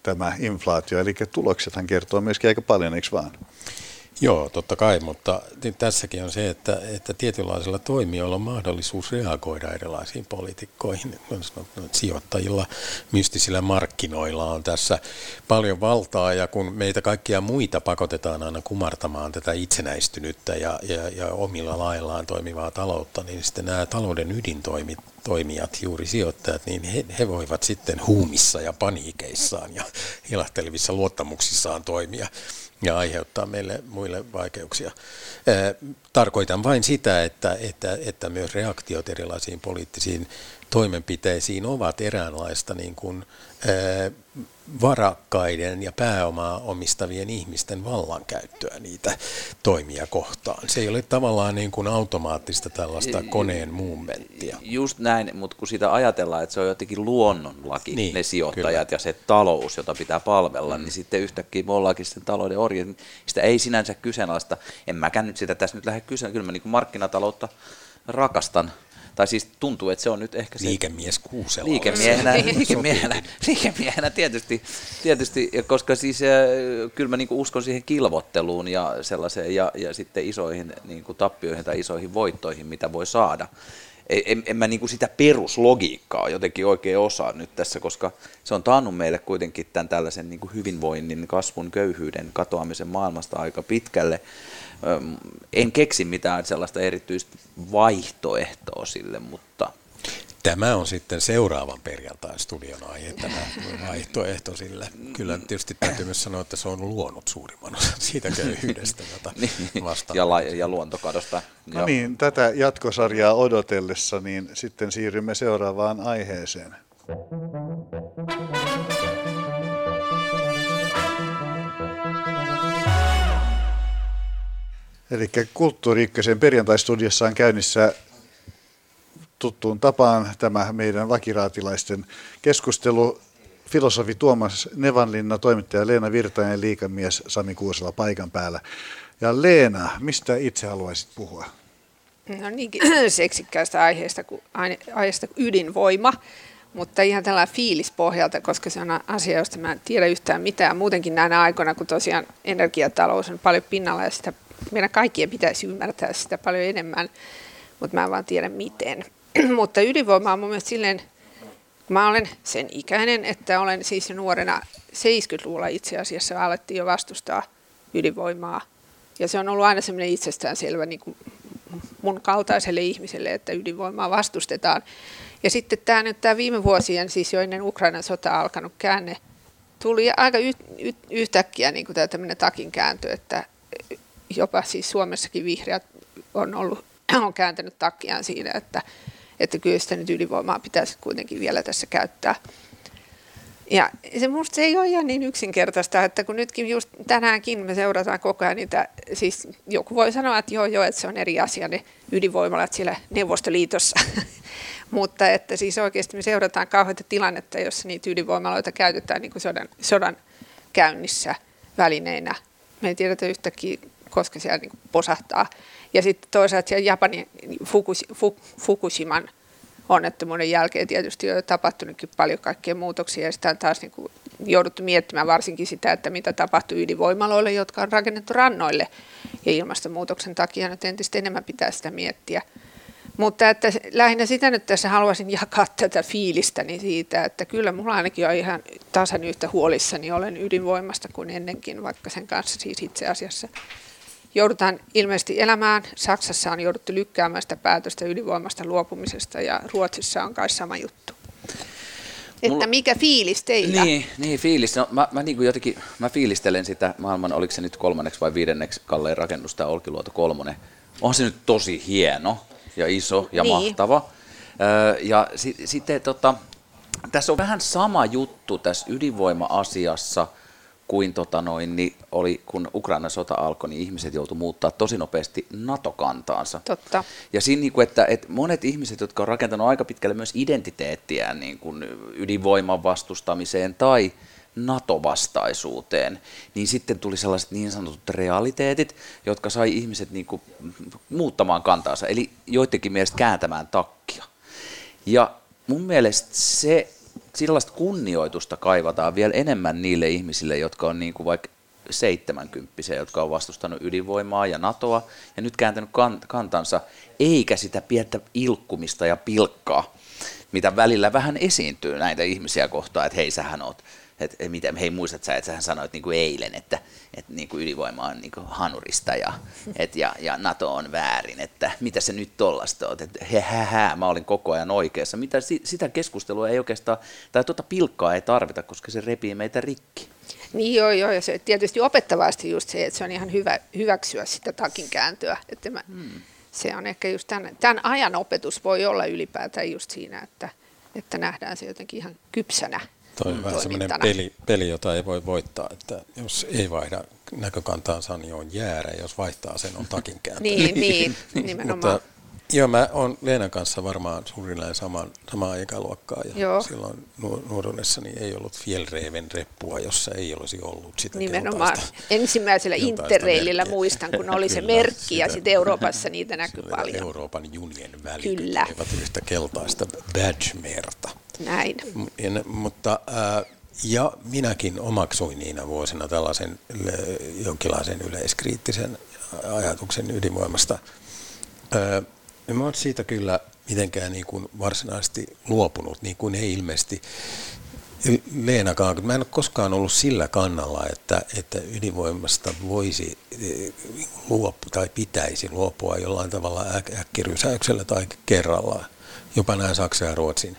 tämä inflaatio, eli tuloksethan kertoo myöskin aika paljon, eikö vaan? Joo, totta kai, mutta tässäkin on se, että, että tietynlaisilla toimijoilla on mahdollisuus reagoida erilaisiin poliitikkoihin. Sijoittajilla, mystisillä markkinoilla on tässä paljon valtaa ja kun meitä kaikkia muita pakotetaan aina kumartamaan tätä itsenäistynyttä ja, ja, ja omilla laillaan toimivaa taloutta, niin sitten nämä talouden ydintoimijat, juuri sijoittajat, niin he, he voivat sitten huumissa ja paniikeissaan ja ilahtelevissa luottamuksissaan toimia ja aiheuttaa meille muille vaikeuksia. Tarkoitan vain sitä, että, että, että myös reaktiot erilaisiin poliittisiin toimenpiteisiin ovat eräänlaista niin kuin, varakkaiden ja pääomaa omistavien ihmisten vallankäyttöä niitä toimia kohtaan. Se ei ole tavallaan niin kuin automaattista tällaista koneen muumenttia. Just näin, mutta kun sitä ajatellaan, että se on jotenkin luonnonlaki, niin, ne sijoittajat kyllä. ja se talous, jota pitää palvella, mm. niin sitten yhtäkkiä me ollaankin sitten talouden orja. Sitä ei sinänsä kyseenalaista. En mäkään nyt sitä tässä nyt lähde kysymään. Kyllä mä niin markkinataloutta rakastan tai siis tuntuu, että se on nyt ehkä se... Liikemies Kuusela. Liikemiehenä, liikemiehenä, liikemiehenä tietysti, tietysti, koska siis äh, kyllä mä niinku uskon siihen kilvotteluun ja sellaiseen ja, ja sitten isoihin niinku tappioihin tai isoihin voittoihin, mitä voi saada. En, en mä niinku sitä peruslogiikkaa jotenkin oikein osaa nyt tässä, koska se on taannut meille kuitenkin tämän tällaisen niinku hyvinvoinnin, kasvun, köyhyyden katoamisen maailmasta aika pitkälle en keksi mitään sellaista erityistä vaihtoehtoa sille, mutta... Tämä on sitten seuraavan perjantain studion aihe, tämä vaihtoehto sillä. Kyllä tietysti täytyy myös sanoa, että se on luonut suurimman osan siitä köyhyydestä, jota Niin, vastaan. ja, la, ja luontokadosta. No Joo. niin, tätä jatkosarjaa odotellessa, niin sitten siirrymme seuraavaan aiheeseen. Eli Kulttuuri Ykkösen perjantaistudiossa on käynnissä tuttuun tapaan tämä meidän vakiraatilaisten keskustelu. Filosofi Tuomas Nevanlinna, toimittaja Leena Virtanen liikamies Sami Kuusela paikan päällä. Ja Leena, mistä itse haluaisit puhua? No niinkin seksikkäästä aiheesta kuin, aiheesta kuin ydinvoima, mutta ihan tällainen fiilispohjalta, koska se on asia, josta mä en tiedä yhtään mitään. Muutenkin näinä aikoina, kun tosiaan energiatalous on paljon pinnalla ja sitä, meidän kaikkien pitäisi ymmärtää sitä paljon enemmän, mutta mä en vaan tiedä miten. mutta ydinvoima on mun mielestä silleen, mä olen sen ikäinen, että olen siis nuorena 70-luvulla itse asiassa alettiin jo vastustaa ydinvoimaa. Ja se on ollut aina semmoinen itsestäänselvä niin kuin mun kaltaiselle ihmiselle, että ydinvoimaa vastustetaan. Ja sitten tämä nyt tämä viime vuosien, siis jo ennen Ukrainan sota alkanut käänne, tuli aika y- y- yhtäkkiä niin kuin tämä tämmöinen takin kääntö, että jopa siis Suomessakin vihreät on, ollut, on kääntänyt takkiaan siinä, että, että kyllä sitä nyt ydinvoimaa pitäisi kuitenkin vielä tässä käyttää. Ja se musta se ei ole ihan niin yksinkertaista, että kun nytkin just tänäänkin me seurataan koko ajan niitä, siis joku voi sanoa, että joo joo, että se on eri asia ne ydinvoimalat siellä Neuvostoliitossa, mutta että siis oikeasti me seurataan kauheita tilannetta, jossa niitä ydinvoimaloita käytetään niin kuin sodan, sodan käynnissä välineinä. Me ei tiedetä yhtäkkiä, koska siellä niin posahtaa. Ja sitten toisaalta siellä Japanin Fukush, Fukushiman onnettomuuden jälkeen tietysti on tapahtunutkin paljon kaikkea muutoksia ja sitä on taas niin kuin jouduttu miettimään varsinkin sitä, että mitä tapahtuu ydinvoimaloille, jotka on rakennettu rannoille ja ilmastonmuutoksen takia nyt entistä enemmän pitää sitä miettiä. Mutta että lähinnä sitä nyt tässä haluaisin jakaa tätä fiilistäni siitä, että kyllä mulla ainakin on ihan tasan yhtä huolissani olen ydinvoimasta kuin ennenkin, vaikka sen kanssa siis itse asiassa joudutaan ilmeisesti elämään. Saksassa on jouduttu lykkäämään sitä päätöstä ydinvoimasta luopumisesta ja Ruotsissa on kai sama juttu. Että mikä fiilis teillä? Niin, niin fiilis. No, mä, mä, niin kuin jotenkin, mä fiilistelen sitä maailman, oliko se nyt kolmanneksi vai viidenneksi kallein rakennus, tämä Olkiluoto kolmonen. On se nyt tosi hieno ja iso ja Niin. mahtava. Öö, ja si, sitten tota, tässä on vähän sama juttu tässä ydinvoima-asiassa kuin tota noin, niin oli, kun Ukrainan sota alkoi, niin ihmiset joutuivat muuttaa tosi nopeasti NATO-kantaansa. Totta. Ja siinä, niin kuin, että, että monet ihmiset, jotka on rakentanut aika pitkälle myös identiteettiään niin kuin ydinvoiman vastustamiseen tai NATO-vastaisuuteen, niin sitten tuli sellaiset niin sanotut realiteetit, jotka sai ihmiset niin kuin muuttamaan kantaansa, eli joidenkin mielestä kääntämään takkia. Ja mun mielestä se, sellaista kunnioitusta kaivataan vielä enemmän niille ihmisille, jotka on niin kuin vaikka 70 jotka on vastustanut ydinvoimaa ja NATOa ja nyt kääntänyt kan- kantansa, eikä sitä pientä ilkkumista ja pilkkaa, mitä välillä vähän esiintyy näitä ihmisiä kohtaan, että hei sähän oot, että et, mitä, hei muistat sä, että sähän sanoit niin kuin eilen, että, että niin kuin ydinvoima on niin kuin hanurista ja, et, ja, ja NATO on väärin, että mitä se nyt tollasta oot, että he, hä, hä, mä olin koko ajan oikeassa. Mitä, si- sitä keskustelua ei oikeastaan, tai tuota pilkkaa ei tarvita, koska se repii meitä rikki. Niin joo, joo, ja se tietysti opettavasti just se, että se on ihan hyvä hyväksyä sitä takin kääntöä. Että mä, hmm. Se on ehkä just tämän, tämän ajan opetus voi olla ylipäätään just siinä, että, että nähdään se jotenkin ihan kypsänä Toi on vähän semmoinen peli, peli, jota ei voi voittaa, että jos ei vaihda näkökantaansa, niin on jäärä, jos vaihtaa sen, on takin kääntö. Niin, niin, nimenomaan. Mutta joo, mä oon Leenan kanssa varmaan suunnilleen saman, samaa ikäluokkaa. Ja Joo. silloin nu- nuoruudessani ei ollut Fjellreven reppua, jossa ei olisi ollut sitä Nimenomaan keltaista- ensimmäisellä merkkiä. muistan, kun oli se merkki ja sitä- sitten Euroopassa niitä näkyy paljon. Euroopan junien välit Kyllä. eivät yhtä keltaista badge-merta. Näin. Ja ne- mutta, ää, ja minäkin omaksuin niinä vuosina tällaisen jonkinlaisen yleiskriittisen ajatuksen ydinvoimasta. En mä ole siitä kyllä mitenkään niin kuin varsinaisesti luopunut, niin kuin ei ilmeisesti Leenakaan. Mä en ole koskaan ollut sillä kannalla, että, että ydinvoimasta voisi eh, luopua tai pitäisi luopua jollain tavalla äk- äkkirysäyksellä tai kerrallaan. jopa nämä Saksan ja Ruotsin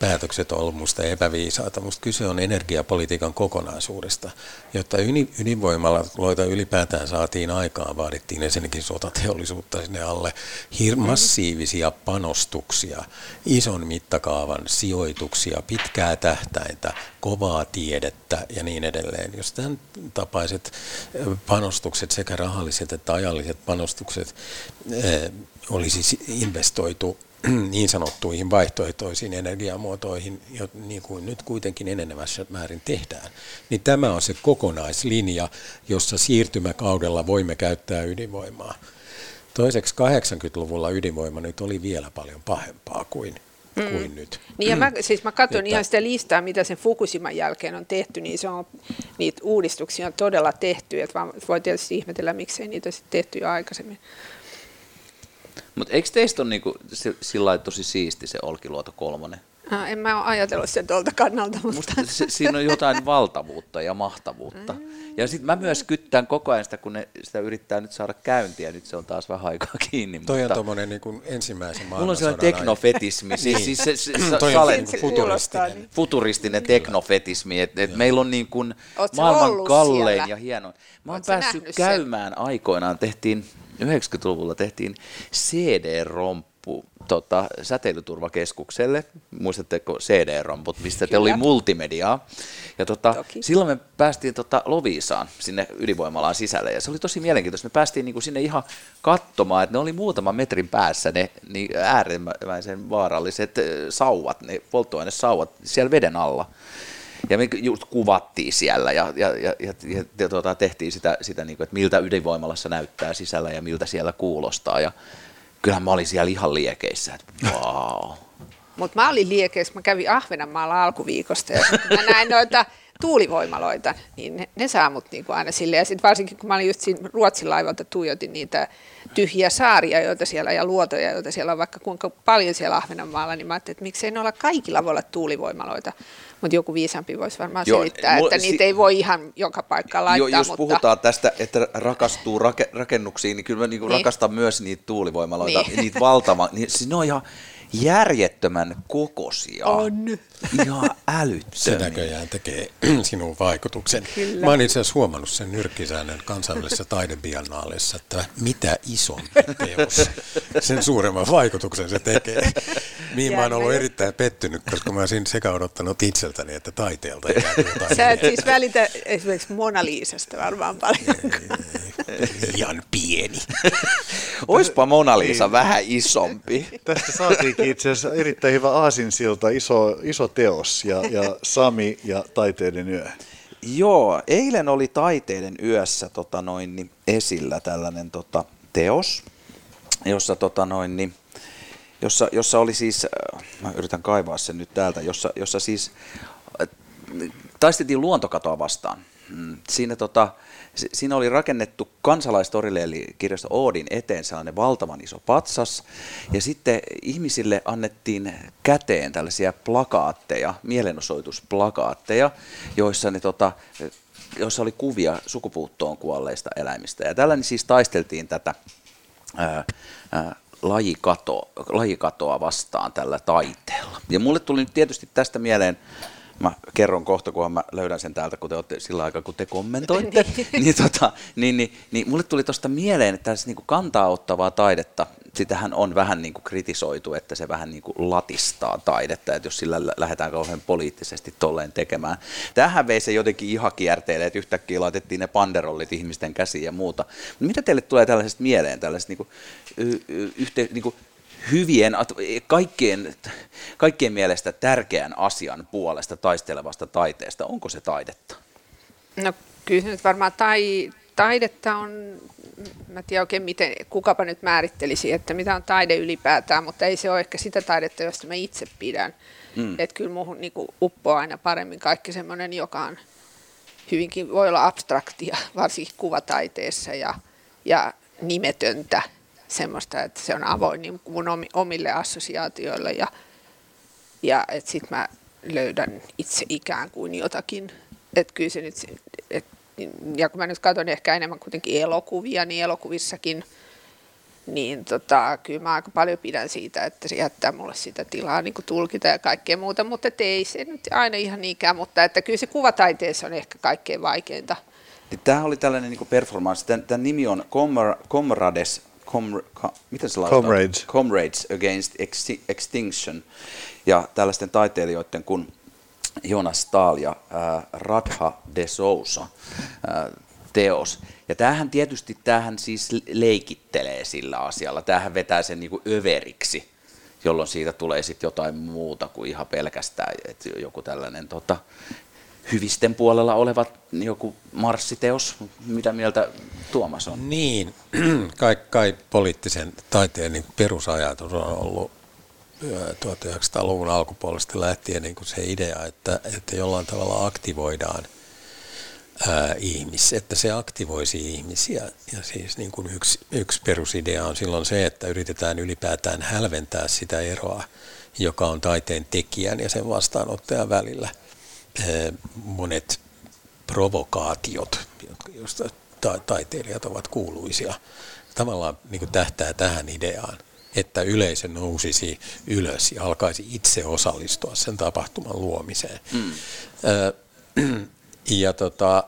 päätökset on ollut minusta epäviisaata. Minusta kyse on energiapolitiikan kokonaisuudesta. Jotta ydinvoimaloita ylipäätään saatiin aikaan, vaadittiin ensinnäkin sotateollisuutta sinne alle, hir- massiivisia panostuksia, ison mittakaavan sijoituksia, pitkää tähtäintä, kovaa tiedettä ja niin edelleen. Jos tämän tapaiset panostukset, sekä rahalliset että ajalliset panostukset, olisi investoitu niin sanottuihin vaihtoehtoisiin energiamuotoihin, niin kuin nyt kuitenkin enenevässä määrin tehdään, niin tämä on se kokonaislinja, jossa siirtymäkaudella voimme käyttää ydinvoimaa. Toiseksi 80-luvulla ydinvoima nyt oli vielä paljon pahempaa kuin mm. kuin nyt. Niin ja mä, siis mä katson että, ihan sitä listaa, mitä sen Fukushiman jälkeen on tehty, niin se on, niitä uudistuksia on todella tehty, että voi tietysti ihmetellä, miksei niitä sitten tehty jo aikaisemmin. Mutta eikö teistä ole niinku sillä tosi siisti se Olkiluoto kolmonen? Ah, en mä ole ajatellut sen tuolta kannalta. Mutta... Musta se, siinä on jotain valtavuutta ja mahtavuutta. Mm. Ja sitten mä myös kyttään koko ajan sitä, kun ne sitä yrittää nyt saada käyntiä. Nyt se on taas vähän aikaa kiinni. Toi mutta... on tuommoinen niin ensimmäisen Mulla on sellainen teknofetismi. siis, siis se, se, se, Toi on niin futuristinen. Futuristinen teknofetismi. Että et meillä on niin kuin maailman kallein siellä? ja hieno. Mä oon päässyt käymään sen? aikoinaan. Tehtiin 90-luvulla tehtiin CD-romppu tota, säteilyturvakeskukselle, muistatteko CD-romput, mistä te oli multimediaa. Ja tota, silloin me päästiin tota Loviisaan sinne ydinvoimalaan sisälle ja se oli tosi mielenkiintoista. Me päästiin niinku sinne ihan katsomaan, että ne oli muutaman metrin päässä ne niin äärimmäisen vaaralliset sauvat, ne polttoainesauvat siellä veden alla. Ja me just kuvattiin siellä ja, ja, ja, ja, ja, tuota, tehtiin sitä, sitä niin kuin, että miltä ydinvoimalassa näyttää sisällä ja miltä siellä kuulostaa. Ja kyllähän mä olin siellä ihan liekeissä, että wow. Mutta mä olin liekeissä, mä kävin Ahvenanmaalla alkuviikosta ja mä näin noita tuulivoimaloita, niin ne, ne saa mut niinku aina silleen. Ja sitten varsinkin kun mä olin just siinä Ruotsin laivalta tuijotin niitä tyhjiä saaria, joita siellä ja luotoja, joita siellä on vaikka kuinka paljon siellä Ahvenanmaalla, niin mä ajattelin, että miksei ne olla kaikilla voi olla tuulivoimaloita. Mutta joku viisampi voisi varmaan Joo, selittää, mulla, että niitä si- ei voi ihan joka paikkaan laittaa. Jo, jos mutta... puhutaan tästä, että rakastuu rake, rakennuksiin, niin kyllä mä niinku niin. rakastan myös niitä tuulivoimaloita, niin. niitä valtava, niin, siis ne on ihan järjettömän kokosia. On. Ihan älyttömiä. Se näköjään tekee sinun vaikutuksen. Kyllä. Mä oon itse asiassa huomannut sen nyrkkisäännön kansainvälisessä taidebiennaalissa, että mitä isompi teos, sen suuremman vaikutuksen se tekee. Mihin mä oon ollut erittäin pettynyt, koska mä olisin sekä odottanut itseltäni, että taiteelta. Sä et siis välitä esimerkiksi Mona Liisasta varmaan paljon. Liian pieni. Oispa Mona Lisa niin. vähän isompi. Tästä saatiinkin itse asiassa erittäin hyvä aasinsilta, iso, iso teos ja, ja Sami ja Taiteiden yö. Joo, eilen oli Taiteiden yössä tota noin, niin esillä tällainen tota, teos, jossa, tota noin, niin, jossa, jossa oli siis, äh, mä yritän kaivaa sen nyt täältä, jossa, jossa siis äh, taisteltiin luontokatoa vastaan. Mm, siinä tota, Siinä oli rakennettu kansalaistorille eli kirjasto Oodin eteen sellainen valtavan iso patsas. Ja sitten ihmisille annettiin käteen tällaisia plakaatteja, mielenosoitusplakaatteja, joissa, ne, tota, joissa oli kuvia sukupuuttoon kuolleista eläimistä. Ja tällä siis taisteltiin tätä ää, ää, lajikato, lajikatoa vastaan tällä taiteella. Ja mulle tuli nyt tietysti tästä mieleen mä kerron kohta, kunhan mä löydän sen täältä, kun te olette sillä aikaa, kun te kommentoitte, niin. niin, tota, niin, niin, niin mulle tuli tuosta mieleen, että tässä niin kantaa ottavaa taidetta, sitähän on vähän niin kuin kritisoitu, että se vähän niin kuin latistaa taidetta, että jos sillä lähdetään kauhean poliittisesti tolleen tekemään. Tähän vei se jotenkin ihan kierteelle, että yhtäkkiä laitettiin ne panderollit ihmisten käsiin ja muuta. Mitä teille tulee tällaisesta mieleen, tällaisesta niin kuin, yhte, niin kuin hyvien, kaikkien, kaikkien mielestä tärkeän asian puolesta taistelevasta taiteesta, onko se taidetta? No kyllä se nyt varmaan tai, taidetta on, mä tiedän oikein miten, kukapa nyt määrittelisi, että mitä on taide ylipäätään, mutta ei se ole ehkä sitä taidetta, josta mä itse pidän. Mm. Että kyllä muuhun niin uppoaa aina paremmin kaikki semmoinen, joka on hyvinkin, voi olla abstraktia, varsinkin kuvataiteessa ja, ja nimetöntä semmoista, että se on avoin niin mun omille assosiaatioille ja, ja että sitten mä löydän itse ikään kuin jotakin. Että kyllä se nyt, et, ja kun mä nyt katson ehkä enemmän kuitenkin elokuvia, niin elokuvissakin niin tota, kyllä mä aika paljon pidän siitä, että se jättää mulle sitä tilaa niin tulkita ja kaikkea muuta, mutta ei se nyt aina ihan niinkään, mutta että kyllä se kuvataiteessa on ehkä kaikkein vaikeinta. Niin tämähän oli tällainen niin performance, tämän, tämän nimi on Comrades, Com, com, miten se Comrades. Comrades Against Extinction, ja tällaisten taiteilijoiden kuin Jonas Stahl ja äh, Radha de Sousa äh, teos. Ja tämähän tietysti tämähän siis leikittelee sillä asialla. Tämähän vetää sen niin överiksi, jolloin siitä tulee sitten jotain muuta kuin ihan pelkästään että joku tällainen tota, hyvisten puolella oleva joku marssiteos. Mitä mieltä Tuomas on? Niin, kai, kai poliittisen taiteen niin perusajatus on ollut 1900-luvun alkupuolesta lähtien niin kuin se idea, että, että jollain tavalla aktivoidaan – ää, ihmis, että se aktivoisi ihmisiä. Ja siis niin kuin yksi, yksi perusidea on silloin se, että yritetään ylipäätään hälventää sitä eroa, joka on taiteen tekijän ja sen vastaanottajan välillä. Ää, monet provokaatiot, joista ta- taiteilijat ovat kuuluisia, tavallaan niin kuin tähtää tähän ideaan, että yleisö nousisi ylös ja alkaisi itse osallistua sen tapahtuman luomiseen. Mm. Ja tota,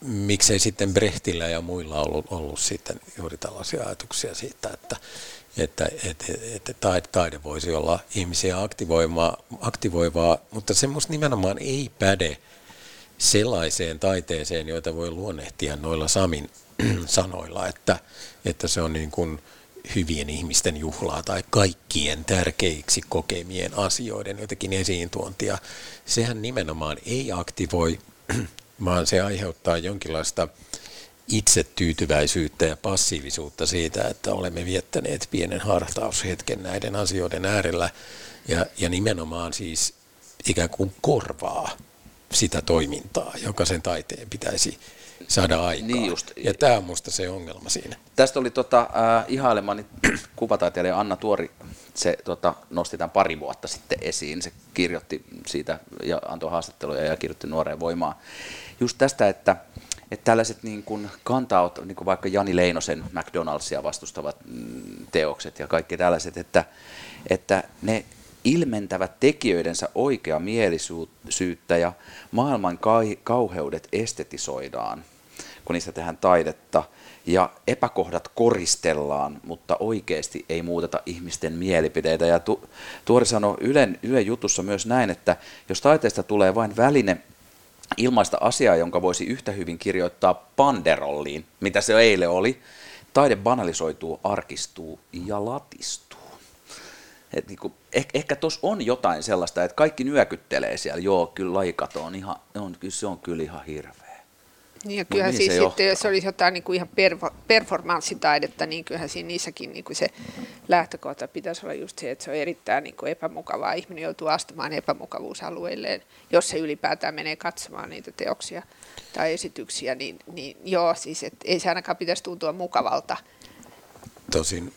miksei sitten Brechtillä ja muilla ollut, ollut sitten juuri tällaisia ajatuksia siitä, että, että, että, että taide, taide voisi olla ihmisiä aktivoivaa, aktivoivaa, mutta semmoista nimenomaan ei päde sellaiseen taiteeseen, joita voi luonnehtia noilla Samin sanoilla, että, että se on niin kuin hyvien ihmisten juhlaa tai kaikkien tärkeiksi kokemien asioiden jotenkin esiintuontia. Sehän nimenomaan ei aktivoi vaan se aiheuttaa jonkinlaista itsetyytyväisyyttä ja passiivisuutta siitä, että olemme viettäneet pienen hartaushetken näiden asioiden äärellä ja, ja nimenomaan siis ikään kuin korvaa sitä toimintaa, joka sen taiteen pitäisi saada aikaan. Niin just. Ja tämä on minusta se ongelma siinä. Tästä oli tota, äh, ihailemani kuvataiteilija Anna Tuori, se tota, nosti tämän pari vuotta sitten esiin. Se kirjoitti siitä ja antoi haastatteluja ja kirjoitti nuoreen voimaan just tästä, että, että tällaiset niin kuin kantaut, niin kuin vaikka Jani Leinosen McDonald'sia vastustavat mm, teokset ja kaikki tällaiset, että, että ne ilmentävät tekijöidensä oikea mielisyyttä ja maailman kauheudet estetisoidaan, kun niistä tehdään taidetta, ja epäkohdat koristellaan, mutta oikeasti ei muuteta ihmisten mielipiteitä. Ja tu, Tuori sanoi Ylen, Ylen jutussa myös näin, että jos taiteesta tulee vain väline ilmaista asiaa, jonka voisi yhtä hyvin kirjoittaa panderolliin, mitä se eilen oli. Taide banalisoituu, arkistuu ja latistuu. Et niinku, eh, ehkä tuossa on jotain sellaista, että kaikki nyökyttelee siellä, joo, kyllä lajikato on ihan, on, kyllä se on kyllä ihan hirveä. Niin ja kyllähän niin siis se sitten, jos olisi jotain niin kuin ihan performanssitaidetta, niin kyllähän siinä niissäkin niin kuin se lähtökohta pitäisi olla just se, että se on erittäin niin kuin epämukavaa. Ihminen joutuu astumaan epämukavuusalueilleen, jos se ylipäätään menee katsomaan niitä teoksia tai esityksiä, niin, niin joo, siis et ei se ainakaan pitäisi tuntua mukavalta. Tosin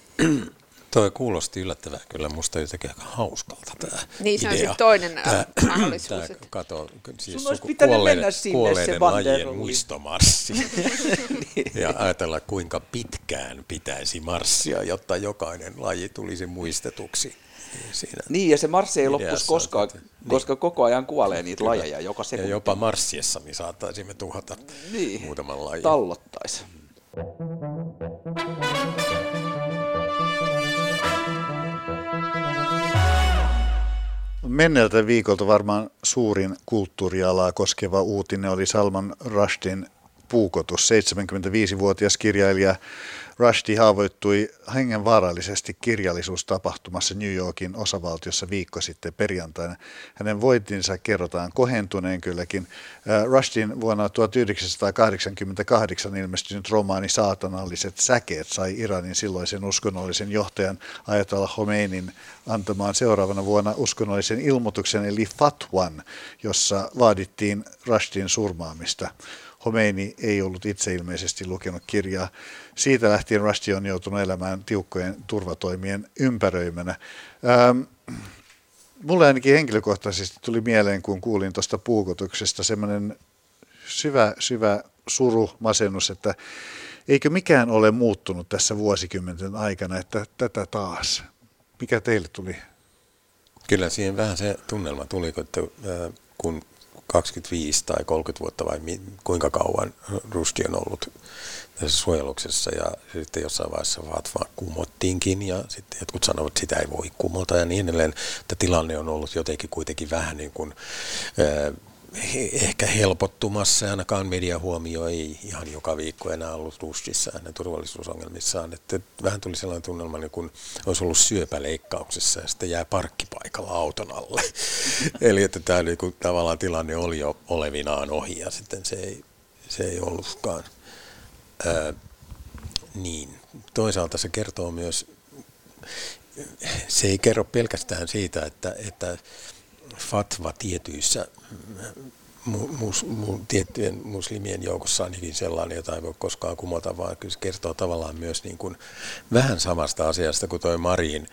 Toi kuulosti yllättävää kyllä musta jotenkin aika hauskalta tämä Niin se idea. on sitten toinen tää, mahdollisuus. Tämä, kato, siis Sun olisi kuolleen, mennä sinne kuolleiden se lajien muistomarssi. niin. Ja ajatella kuinka pitkään pitäisi marssia, jotta jokainen laji tulisi muistetuksi. Siinä niin, ja se marssi ei loppuisi koskaan, niin. koska koko ajan kuolee niitä Kyllä. lajeja joka sekunti. Ja jopa marssiessa niin saattaisimme tuhota niin. muutaman lajin. Tallottaisi. Menneeltä viikolta varmaan suurin kulttuurialaa koskeva uutinen oli Salman Rushdin puukotus. 75-vuotias kirjailija Rushdie haavoittui hengenvaarallisesti kirjallisuustapahtumassa New Yorkin osavaltiossa viikko sitten perjantaina. Hänen voitinsa kerrotaan kohentuneen kylläkin. Rushdin vuonna 1988 ilmestynyt romaani Saatanalliset säkeet sai Iranin silloisen uskonnollisen johtajan Ayatollah Khomeinin antamaan seuraavana vuonna uskonnollisen ilmoituksen eli fatwan, jossa vaadittiin Rushdin surmaamista. Homeini ei ollut itse ilmeisesti lukenut kirjaa. Siitä lähtien Rushdie on joutunut elämään tiukkojen turvatoimien ympäröimänä. Ähm, mulle ainakin henkilökohtaisesti tuli mieleen, kun kuulin tuosta puukotuksesta, semmoinen syvä, syvä suru, masennus, että Eikö mikään ole muuttunut tässä vuosikymmenten aikana, että tätä taas? Mikä teille tuli? Kyllä siihen vähän se tunnelma tuli, että kun 25 tai 30 vuotta vai kuinka kauan Rusti on ollut tässä suojeluksessa ja sitten jossain vaiheessa Fatva kumottiinkin ja sitten jotkut sanovat, että sitä ei voi kumota ja niin edelleen. Että tilanne on ollut jotenkin kuitenkin vähän niin kuin, ehkä helpottumassa ja ainakaan mediahuomio ei ihan joka viikko enää ollut Russissa hänen turvallisuusongelmissaan. Että vähän tuli sellainen tunnelma, niin kun olisi ollut syöpäleikkauksessa ja sitten jää parkkipaikalla auton alle. Eli että tämä niin kuin, tavallaan tilanne oli jo olevinaan ohi ja sitten se ei, se ei ollutkaan. Ää, niin. Toisaalta se kertoo myös, se ei kerro pelkästään siitä, että, että fatva tietyissä mus, mu, tiettyjen muslimien joukossa on hyvin sellainen, jota ei voi koskaan kumota, vaan kyllä se kertoo tavallaan myös niin kuin vähän samasta asiasta kuin tuo Marin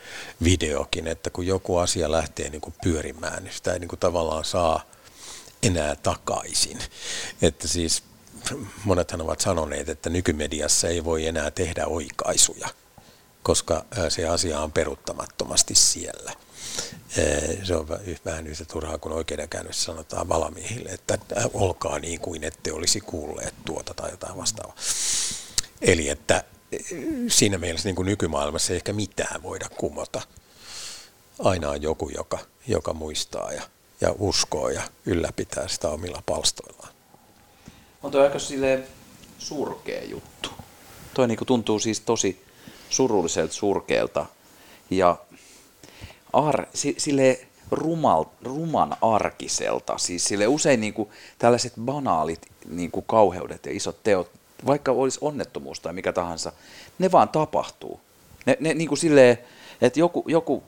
videokin, että kun joku asia lähtee niin kuin pyörimään, niin sitä ei niin kuin tavallaan saa enää takaisin. Että siis monethan ovat sanoneet, että nykymediassa ei voi enää tehdä oikaisuja, koska se asia on peruttamattomasti siellä. Se on vähän yhtä turhaa kuin oikeudenkäynnissä sanotaan valamiehille, että olkaa niin kuin ette olisi kuulleet tuota tai jotain vastaavaa. Eli että siinä mielessä niin kuin nykymaailmassa ei ehkä mitään voida kumota. Aina on joku, joka, joka muistaa ja, ja uskoo ja ylläpitää sitä omilla palstoillaan. On tuo aika sille surkea juttu. Toi niin tuntuu siis tosi surulliselta surkeelta ja ar, sille rumal, ruman arkiselta. Siis sille usein niin kuin, tällaiset banaalit niin kuin kauheudet ja isot teot, vaikka olisi onnettomuus tai mikä tahansa, ne vaan tapahtuu. Ne, ne niin kuin silleen, että joku, joku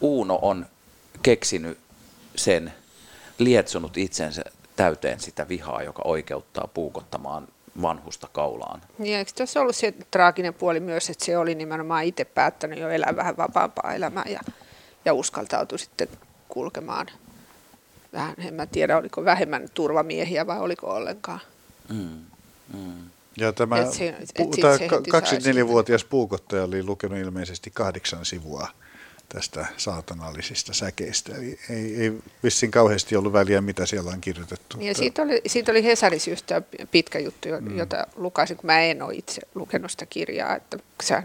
Uuno on keksinyt sen, lietsonut itsensä täyteen sitä vihaa, joka oikeuttaa puukottamaan vanhusta kaulaan. Niin, eikö tässä ollut se traaginen puoli myös, että se oli nimenomaan itse päättänyt jo elää vähän vapaampaa elämää ja, ja uskaltautui sitten kulkemaan vähän, en mä tiedä, oliko vähemmän turvamiehiä vai oliko ollenkaan. Mm, mm. Ja tämä, et se, et pu, tämä 24-vuotias puukottaja oli lukenut ilmeisesti kahdeksan sivua tästä saatanallisista säkeistä. Eli ei, ei vissiin kauheasti ollut väliä, mitä siellä on kirjoitettu. Ja siitä oli, siitä oli Hesarissa yhtä pitkä juttu, mm. jota lukasin, kun mä en ole itse lukenut sitä kirjaa, että se on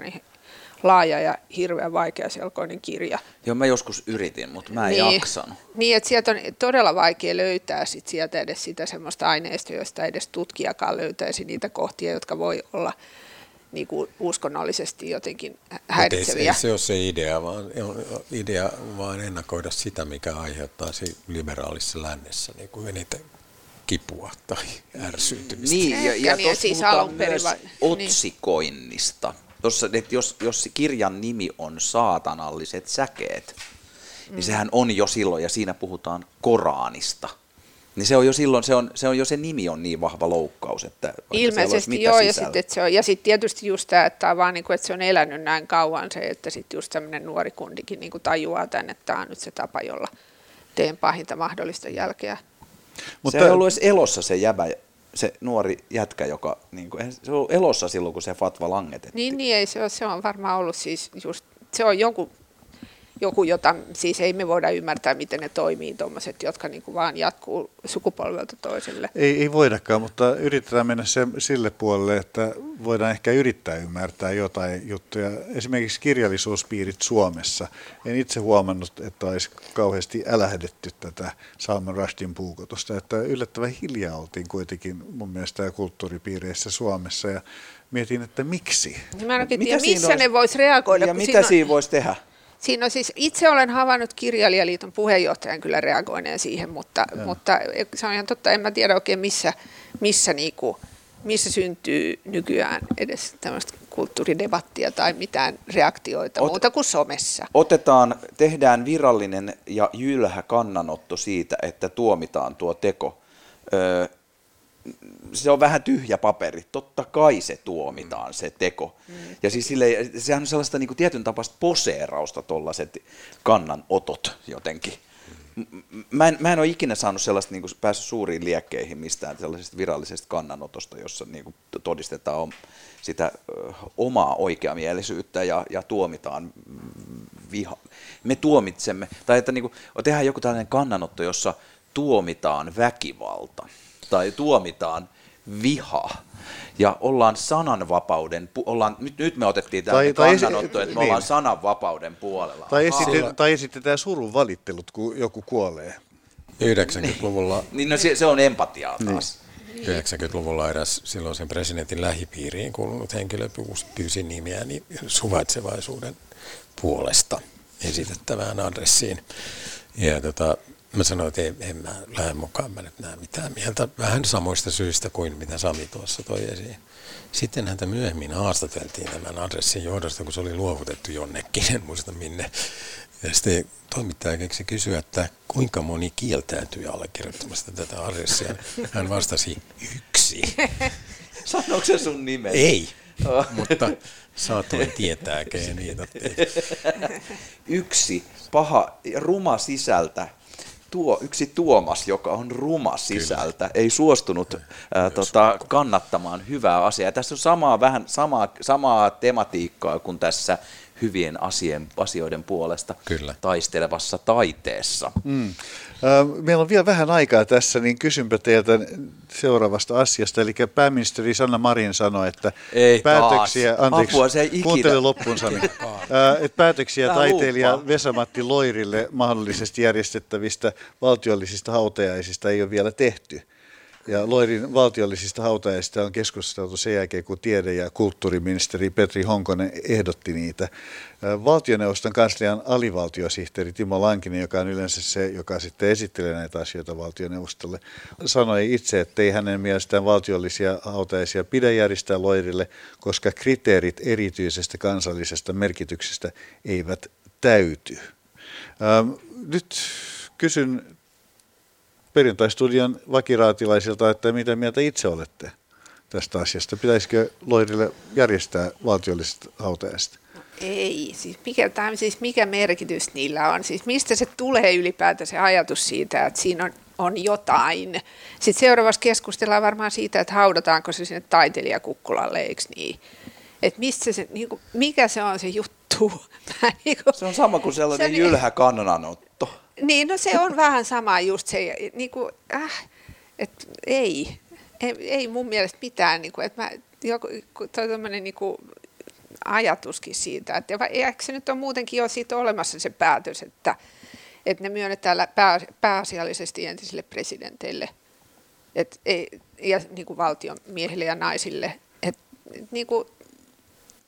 laaja ja hirveän selkoinen kirja. Joo, mä joskus yritin, mutta mä en niin, jaksanut. Niin, että sieltä on todella vaikea löytää sit sieltä edes sitä semmoista aineistoa, josta edes tutkijakaan löytäisi niitä kohtia, jotka voi olla niin kuin uskonnollisesti jotenkin häiritseviä. Ei, ei se ole se idea, vaan idea vaan ennakoida sitä, mikä aiheuttaisi liberaalissa lännessä niin kuin eniten kipua tai ärsyytymistä. Niin, ja, ja niin, siis puhutaan myös vai, niin. otsikoinnista. Tossa, että jos, jos kirjan nimi on saatanalliset säkeet, niin mm. sehän on jo silloin, ja siinä puhutaan Koraanista – niin se on jo silloin, se on, se on jo se nimi on niin vahva loukkaus, että Ilmeisesti joo, ja sitten se on, ja sitten tietysti just tämä, että, on vaan niin kuin, että se on elänyt näin kauan se, että sitten just tämmöinen nuori kundikin niin kuin tajuaa tämän, että tämä on nyt se tapa, jolla teen pahinta mahdollista jälkeä. Mutta se ei ollut edes elossa se jäbä, se nuori jätkä, joka, niin kuin, se on elossa silloin, kun se fatva langetettiin. Niin, niin ei se ole, se on varmaan ollut siis just, se on jonkun joku, jota siis ei me voida ymmärtää, miten ne toimii tuommoiset, jotka niin kuin vaan jatkuu sukupolvelta toiselle. Ei, ei voidakaan, mutta yritetään mennä se, sille puolelle, että voidaan ehkä yrittää ymmärtää jotain juttuja. Esimerkiksi kirjallisuuspiirit Suomessa. En itse huomannut, että olisi kauheasti älähdetty tätä Salman Rushdin puukotusta, että yllättävän hiljaa oltiin kuitenkin mun mielestä kulttuuripiireissä Suomessa ja mietin, että miksi. Mä en oikein tiedä, missä ne voisi reagoida. Ja mitä siinä, siinä voisi tehdä? Siinä on siis, itse olen havainnut kirjailijaliiton puheenjohtajan kyllä reagoineen siihen, mutta, mutta se on ihan totta, en mä tiedä oikein missä, missä, niinku, missä syntyy nykyään edes tämmöistä kulttuuridebattia tai mitään reaktioita Ot, muuta kuin somessa. Otetaan, tehdään virallinen ja jylhä kannanotto siitä, että tuomitaan tuo teko. Öö, se on vähän tyhjä paperi. Totta kai se tuomitaan, se teko. Mm. Ja siis sille, sehän on sellaista niin kuin tietyn tapaista poseerausta tuollaiset kannanotot jotenkin. mä en, mä en ole ikinä saanut sellaista niin kuin, päässyt suuriin liekkeihin mistään sellaisesta virallisesta kannanotosta, jossa niin kuin, todistetaan sitä omaa oikeamielisyyttä ja, ja tuomitaan viha. Me tuomitsemme, tai että niin kuin, tehdään joku tällainen kannanotto, jossa tuomitaan väkivalta tai tuomitaan viha ja ollaan sananvapauden, ollaan, nyt, nyt me otettiin tämä kannanotto, että me niin. ollaan sananvapauden puolella. Tai, esitet, tai esitetään surun valittelut, kun joku kuolee. 90-luvulla... niin, no se, se on empatiaa niin. taas. Niin. 90-luvulla eräs silloisen presidentin lähipiiriin kuulunut henkilö pyysi nimiäni suvaitsevaisuuden puolesta esitettävään adressiin. Ja tota, Mä sanoin, että ei, en mä lähde mukaan, mä nyt näe mitään mieltä. Vähän samoista syistä kuin mitä Sami tuossa toi esiin. Sitten häntä myöhemmin haastateltiin tämän adressin johdosta, kun se oli luovutettu jonnekin, en muista minne. Ja sitten toimittaja keksi kysyä, että kuinka moni kieltäytyi allekirjoittamasta tätä adressia. Hän vastasi yksi. Sanoiko se sun nimen? Ei, oh. mutta saatoin tietää, kenen Yksi paha, ruma sisältä tuo, yksi Tuomas, joka on ruma sisältä, Kyllä. ei suostunut ää, tota, kannattamaan hyvää asiaa. Tässä on samaa, vähän samaa, samaa tematiikkaa kuin tässä hyvien asien, asioiden puolesta Kyllä. taistelevassa taiteessa. Mm. Meillä on vielä vähän aikaa tässä, niin kysynpä teiltä seuraavasta asiasta. Eli pääministeri Sanna Marin sanoi, että Ei päätöksiä, taas. anteeksi, Apua, se kuuntele loppuun Sami, että päätöksiä Tää taiteilija. Vesamatti Loirille mahdollisesti järjestettävistä valtiollisista hautajaisista ei ole vielä tehty. Ja Loirin valtiollisista hautajaisista on keskusteltu sen jälkeen, kun tiede- ja kulttuuriministeri Petri Honkonen ehdotti niitä. Valtioneuvoston kanslian alivaltiosihteeri Timo Lankinen, joka on yleensä se, joka sitten esittelee näitä asioita valtioneuvostolle, sanoi itse, että ei hänen mielestään valtiollisia hautajaisia pidä järjestää Loirille, koska kriteerit erityisestä kansallisesta merkityksestä eivät täyty. Nyt kysyn perjantaistudion vakiraatilaisilta, että mitä mieltä itse olette tästä asiasta. Pitäisikö Loirille järjestää valtiolliset hautajaiset? Ei, siis mikä, tämä, siis mikä merkitys niillä on? Siis mistä se tulee ylipäätään se ajatus siitä, että siinä on, on jotain? Sitten seuraavassa keskustellaan varmaan siitä, että haudataanko se sinne taiteilijakukkulalle, eikö niin? Että mistä se, niin kuin, mikä se on se juttu? niin kuin, se on sama kuin sellainen se, jylhä kannanotto. Niin, no se on vähän sama just se, niin kuin, äh, että ei, ei, ei mun mielestä mitään, niin kuin, että mä, joku, toi niin kuin, ajatuskin siitä, että eikö se nyt ole muutenkin jo siitä olemassa se päätös, että, että ne myönnetään pää, pääasiallisesti entisille presidenteille et, ei, ja niin kuin valtion miehille ja naisille. Et, niin kuin,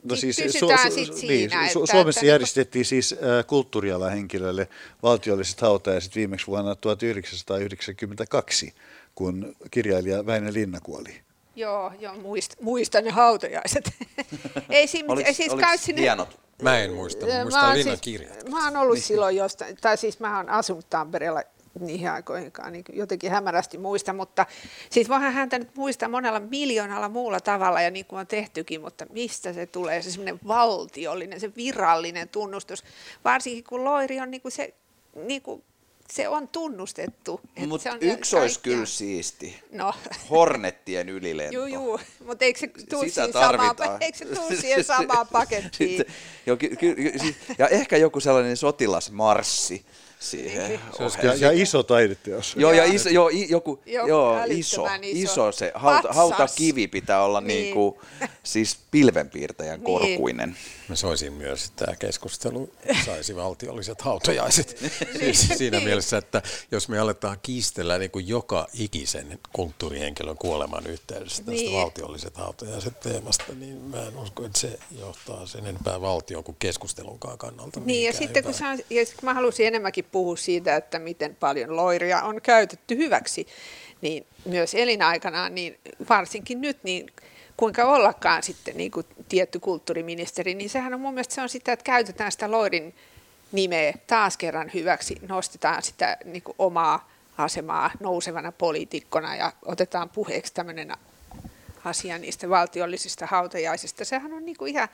No siis su- su- sit siinä, niin, että, Suomessa että, järjestettiin siis äh, kulttuurialan henkilöille valtiolliset hautajaiset viimeksi vuonna 1992, kun kirjailija Väinö Linna kuoli. Joo, joo muist, muistan ne hautajaiset. ei siinä, oliko, siis oliko sinne, hienot? Mä en muista, mä muistan Linnan siis, kirjat. Mä oon ollut niin. silloin jostain, tai siis mä oon asunut Tampereella niihin aikoihinkaan niin jotenkin hämärästi muista, mutta siis voihan häntä nyt muistaa monella miljoonalla muulla tavalla ja niin kuin on tehtykin, mutta mistä se tulee, se semmoinen valtiollinen, se virallinen tunnustus, varsinkin kun Loiri on niin kuin se niin kuin se on tunnustettu. Mutta yksi olisi kyllä siisti. No. Hornettien ylilento. Joo, joo. Mutta eikö se tule siihen, samaan, eikö se siihen samaan pakettiin? Sitten, jo, ky, ky, ja ehkä joku sellainen sotilasmarssi siihen. Niin. Ja, ja iso taideteos. Joo, ja iso, joo, joku, joo, joo iso, iso, iso se. Hauta, hautakivi pitää olla niin. niin kuin, siis pilvenpiirtäjän niin. korkuinen. Mä soisin myös, että tämä keskustelu saisi valtiolliset hautajaiset. siis siinä niin. mielessä, että jos me aletaan kiistellä niin kuin joka ikisen kulttuurihenkilön kuoleman yhteydessä tästä niin. valtiolliset hautajaiset teemasta, niin mä en usko, että se johtaa sen enempää valtion kuin keskustelunkaan kannalta. Niin, ja sitten kun, saan, ja mä halusin enemmänkin puhua siitä, että miten paljon loiria on käytetty hyväksi, niin myös elinaikanaan, niin varsinkin nyt, niin kuinka ollakaan sitten niin kuin tietty kulttuuriministeri, niin sehän on mun mielestä se on sitä, että käytetään sitä Loirin nimeä taas kerran hyväksi, nostetaan sitä niin kuin omaa asemaa nousevana poliitikkona ja otetaan puheeksi tämmöinen asia niistä valtiollisista hautajaisista. Sehän on niin kuin ihan,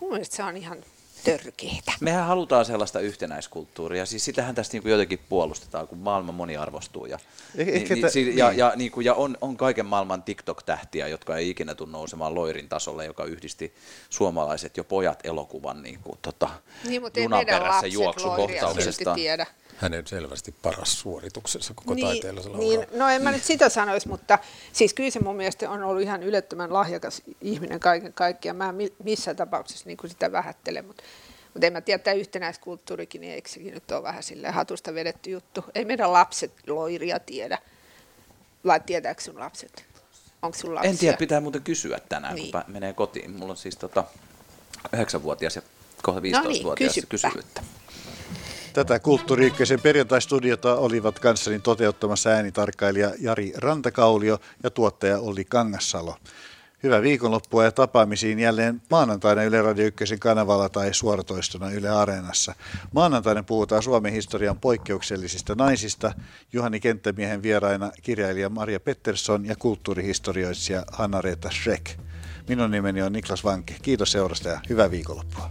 mun mielestä se on ihan törkeitä. Mehän halutaan sellaista yhtenäiskulttuuria, siis sitähän tästä niin kuin jotenkin puolustetaan, kun maailma moniarvostuu. Ja, Eh- niin, ehkä niin, tä- si- ja, niin. ja, niin kuin, ja on, on kaiken maailman TikTok-tähtiä, jotka ei ikinä tule nousemaan loirin tasolle, joka yhdisti suomalaiset jo pojat elokuvan niin kuin, tota, Niin, mutta ei junan perässä juoksukohtauksesta. tiedä. Hänen selvästi paras suorituksensa koko taiteellisella niin, uralla. no en mä nyt sitä sanoisi, mutta siis kyllä se mun mielestä on ollut ihan ylettömän lahjakas ihminen kaiken kaikkiaan. Mä en mi- missään tapauksessa niin kuin sitä vähättele, mutta, mutta en mä tiedä, tämä yhtenäiskulttuurikin, niin eikö sekin nyt ole vähän silleen hatusta vedetty juttu. Ei meidän lapset loiria tiedä. Vai tietääkö sun lapset? Onko sun lapsia? En tiedä, pitää muuten kysyä tänään, Niin. kun menee kotiin. Mulla on siis tota, 9-vuotias ja kohta No niin, 15-vuotias kysypä. kysyvyyttä. Tätä Kulttuuri Ykkösen perjantaistudiota olivat kanssani toteuttamassa äänitarkkailija Jari Rantakaulio ja tuottaja Olli Kangassalo. Hyvää viikonloppua ja tapaamisiin jälleen maanantaina Yle Radio 1 kanavalla tai suoratoistona Yle Areenassa. Maanantaina puhutaan Suomen historian poikkeuksellisista naisista. Juhani Kenttämiehen vieraina kirjailija Maria Pettersson ja kulttuurihistorioitsija Hanna-Reetta Schreck. Minun nimeni on Niklas Vanke. Kiitos seurasta ja hyvää viikonloppua.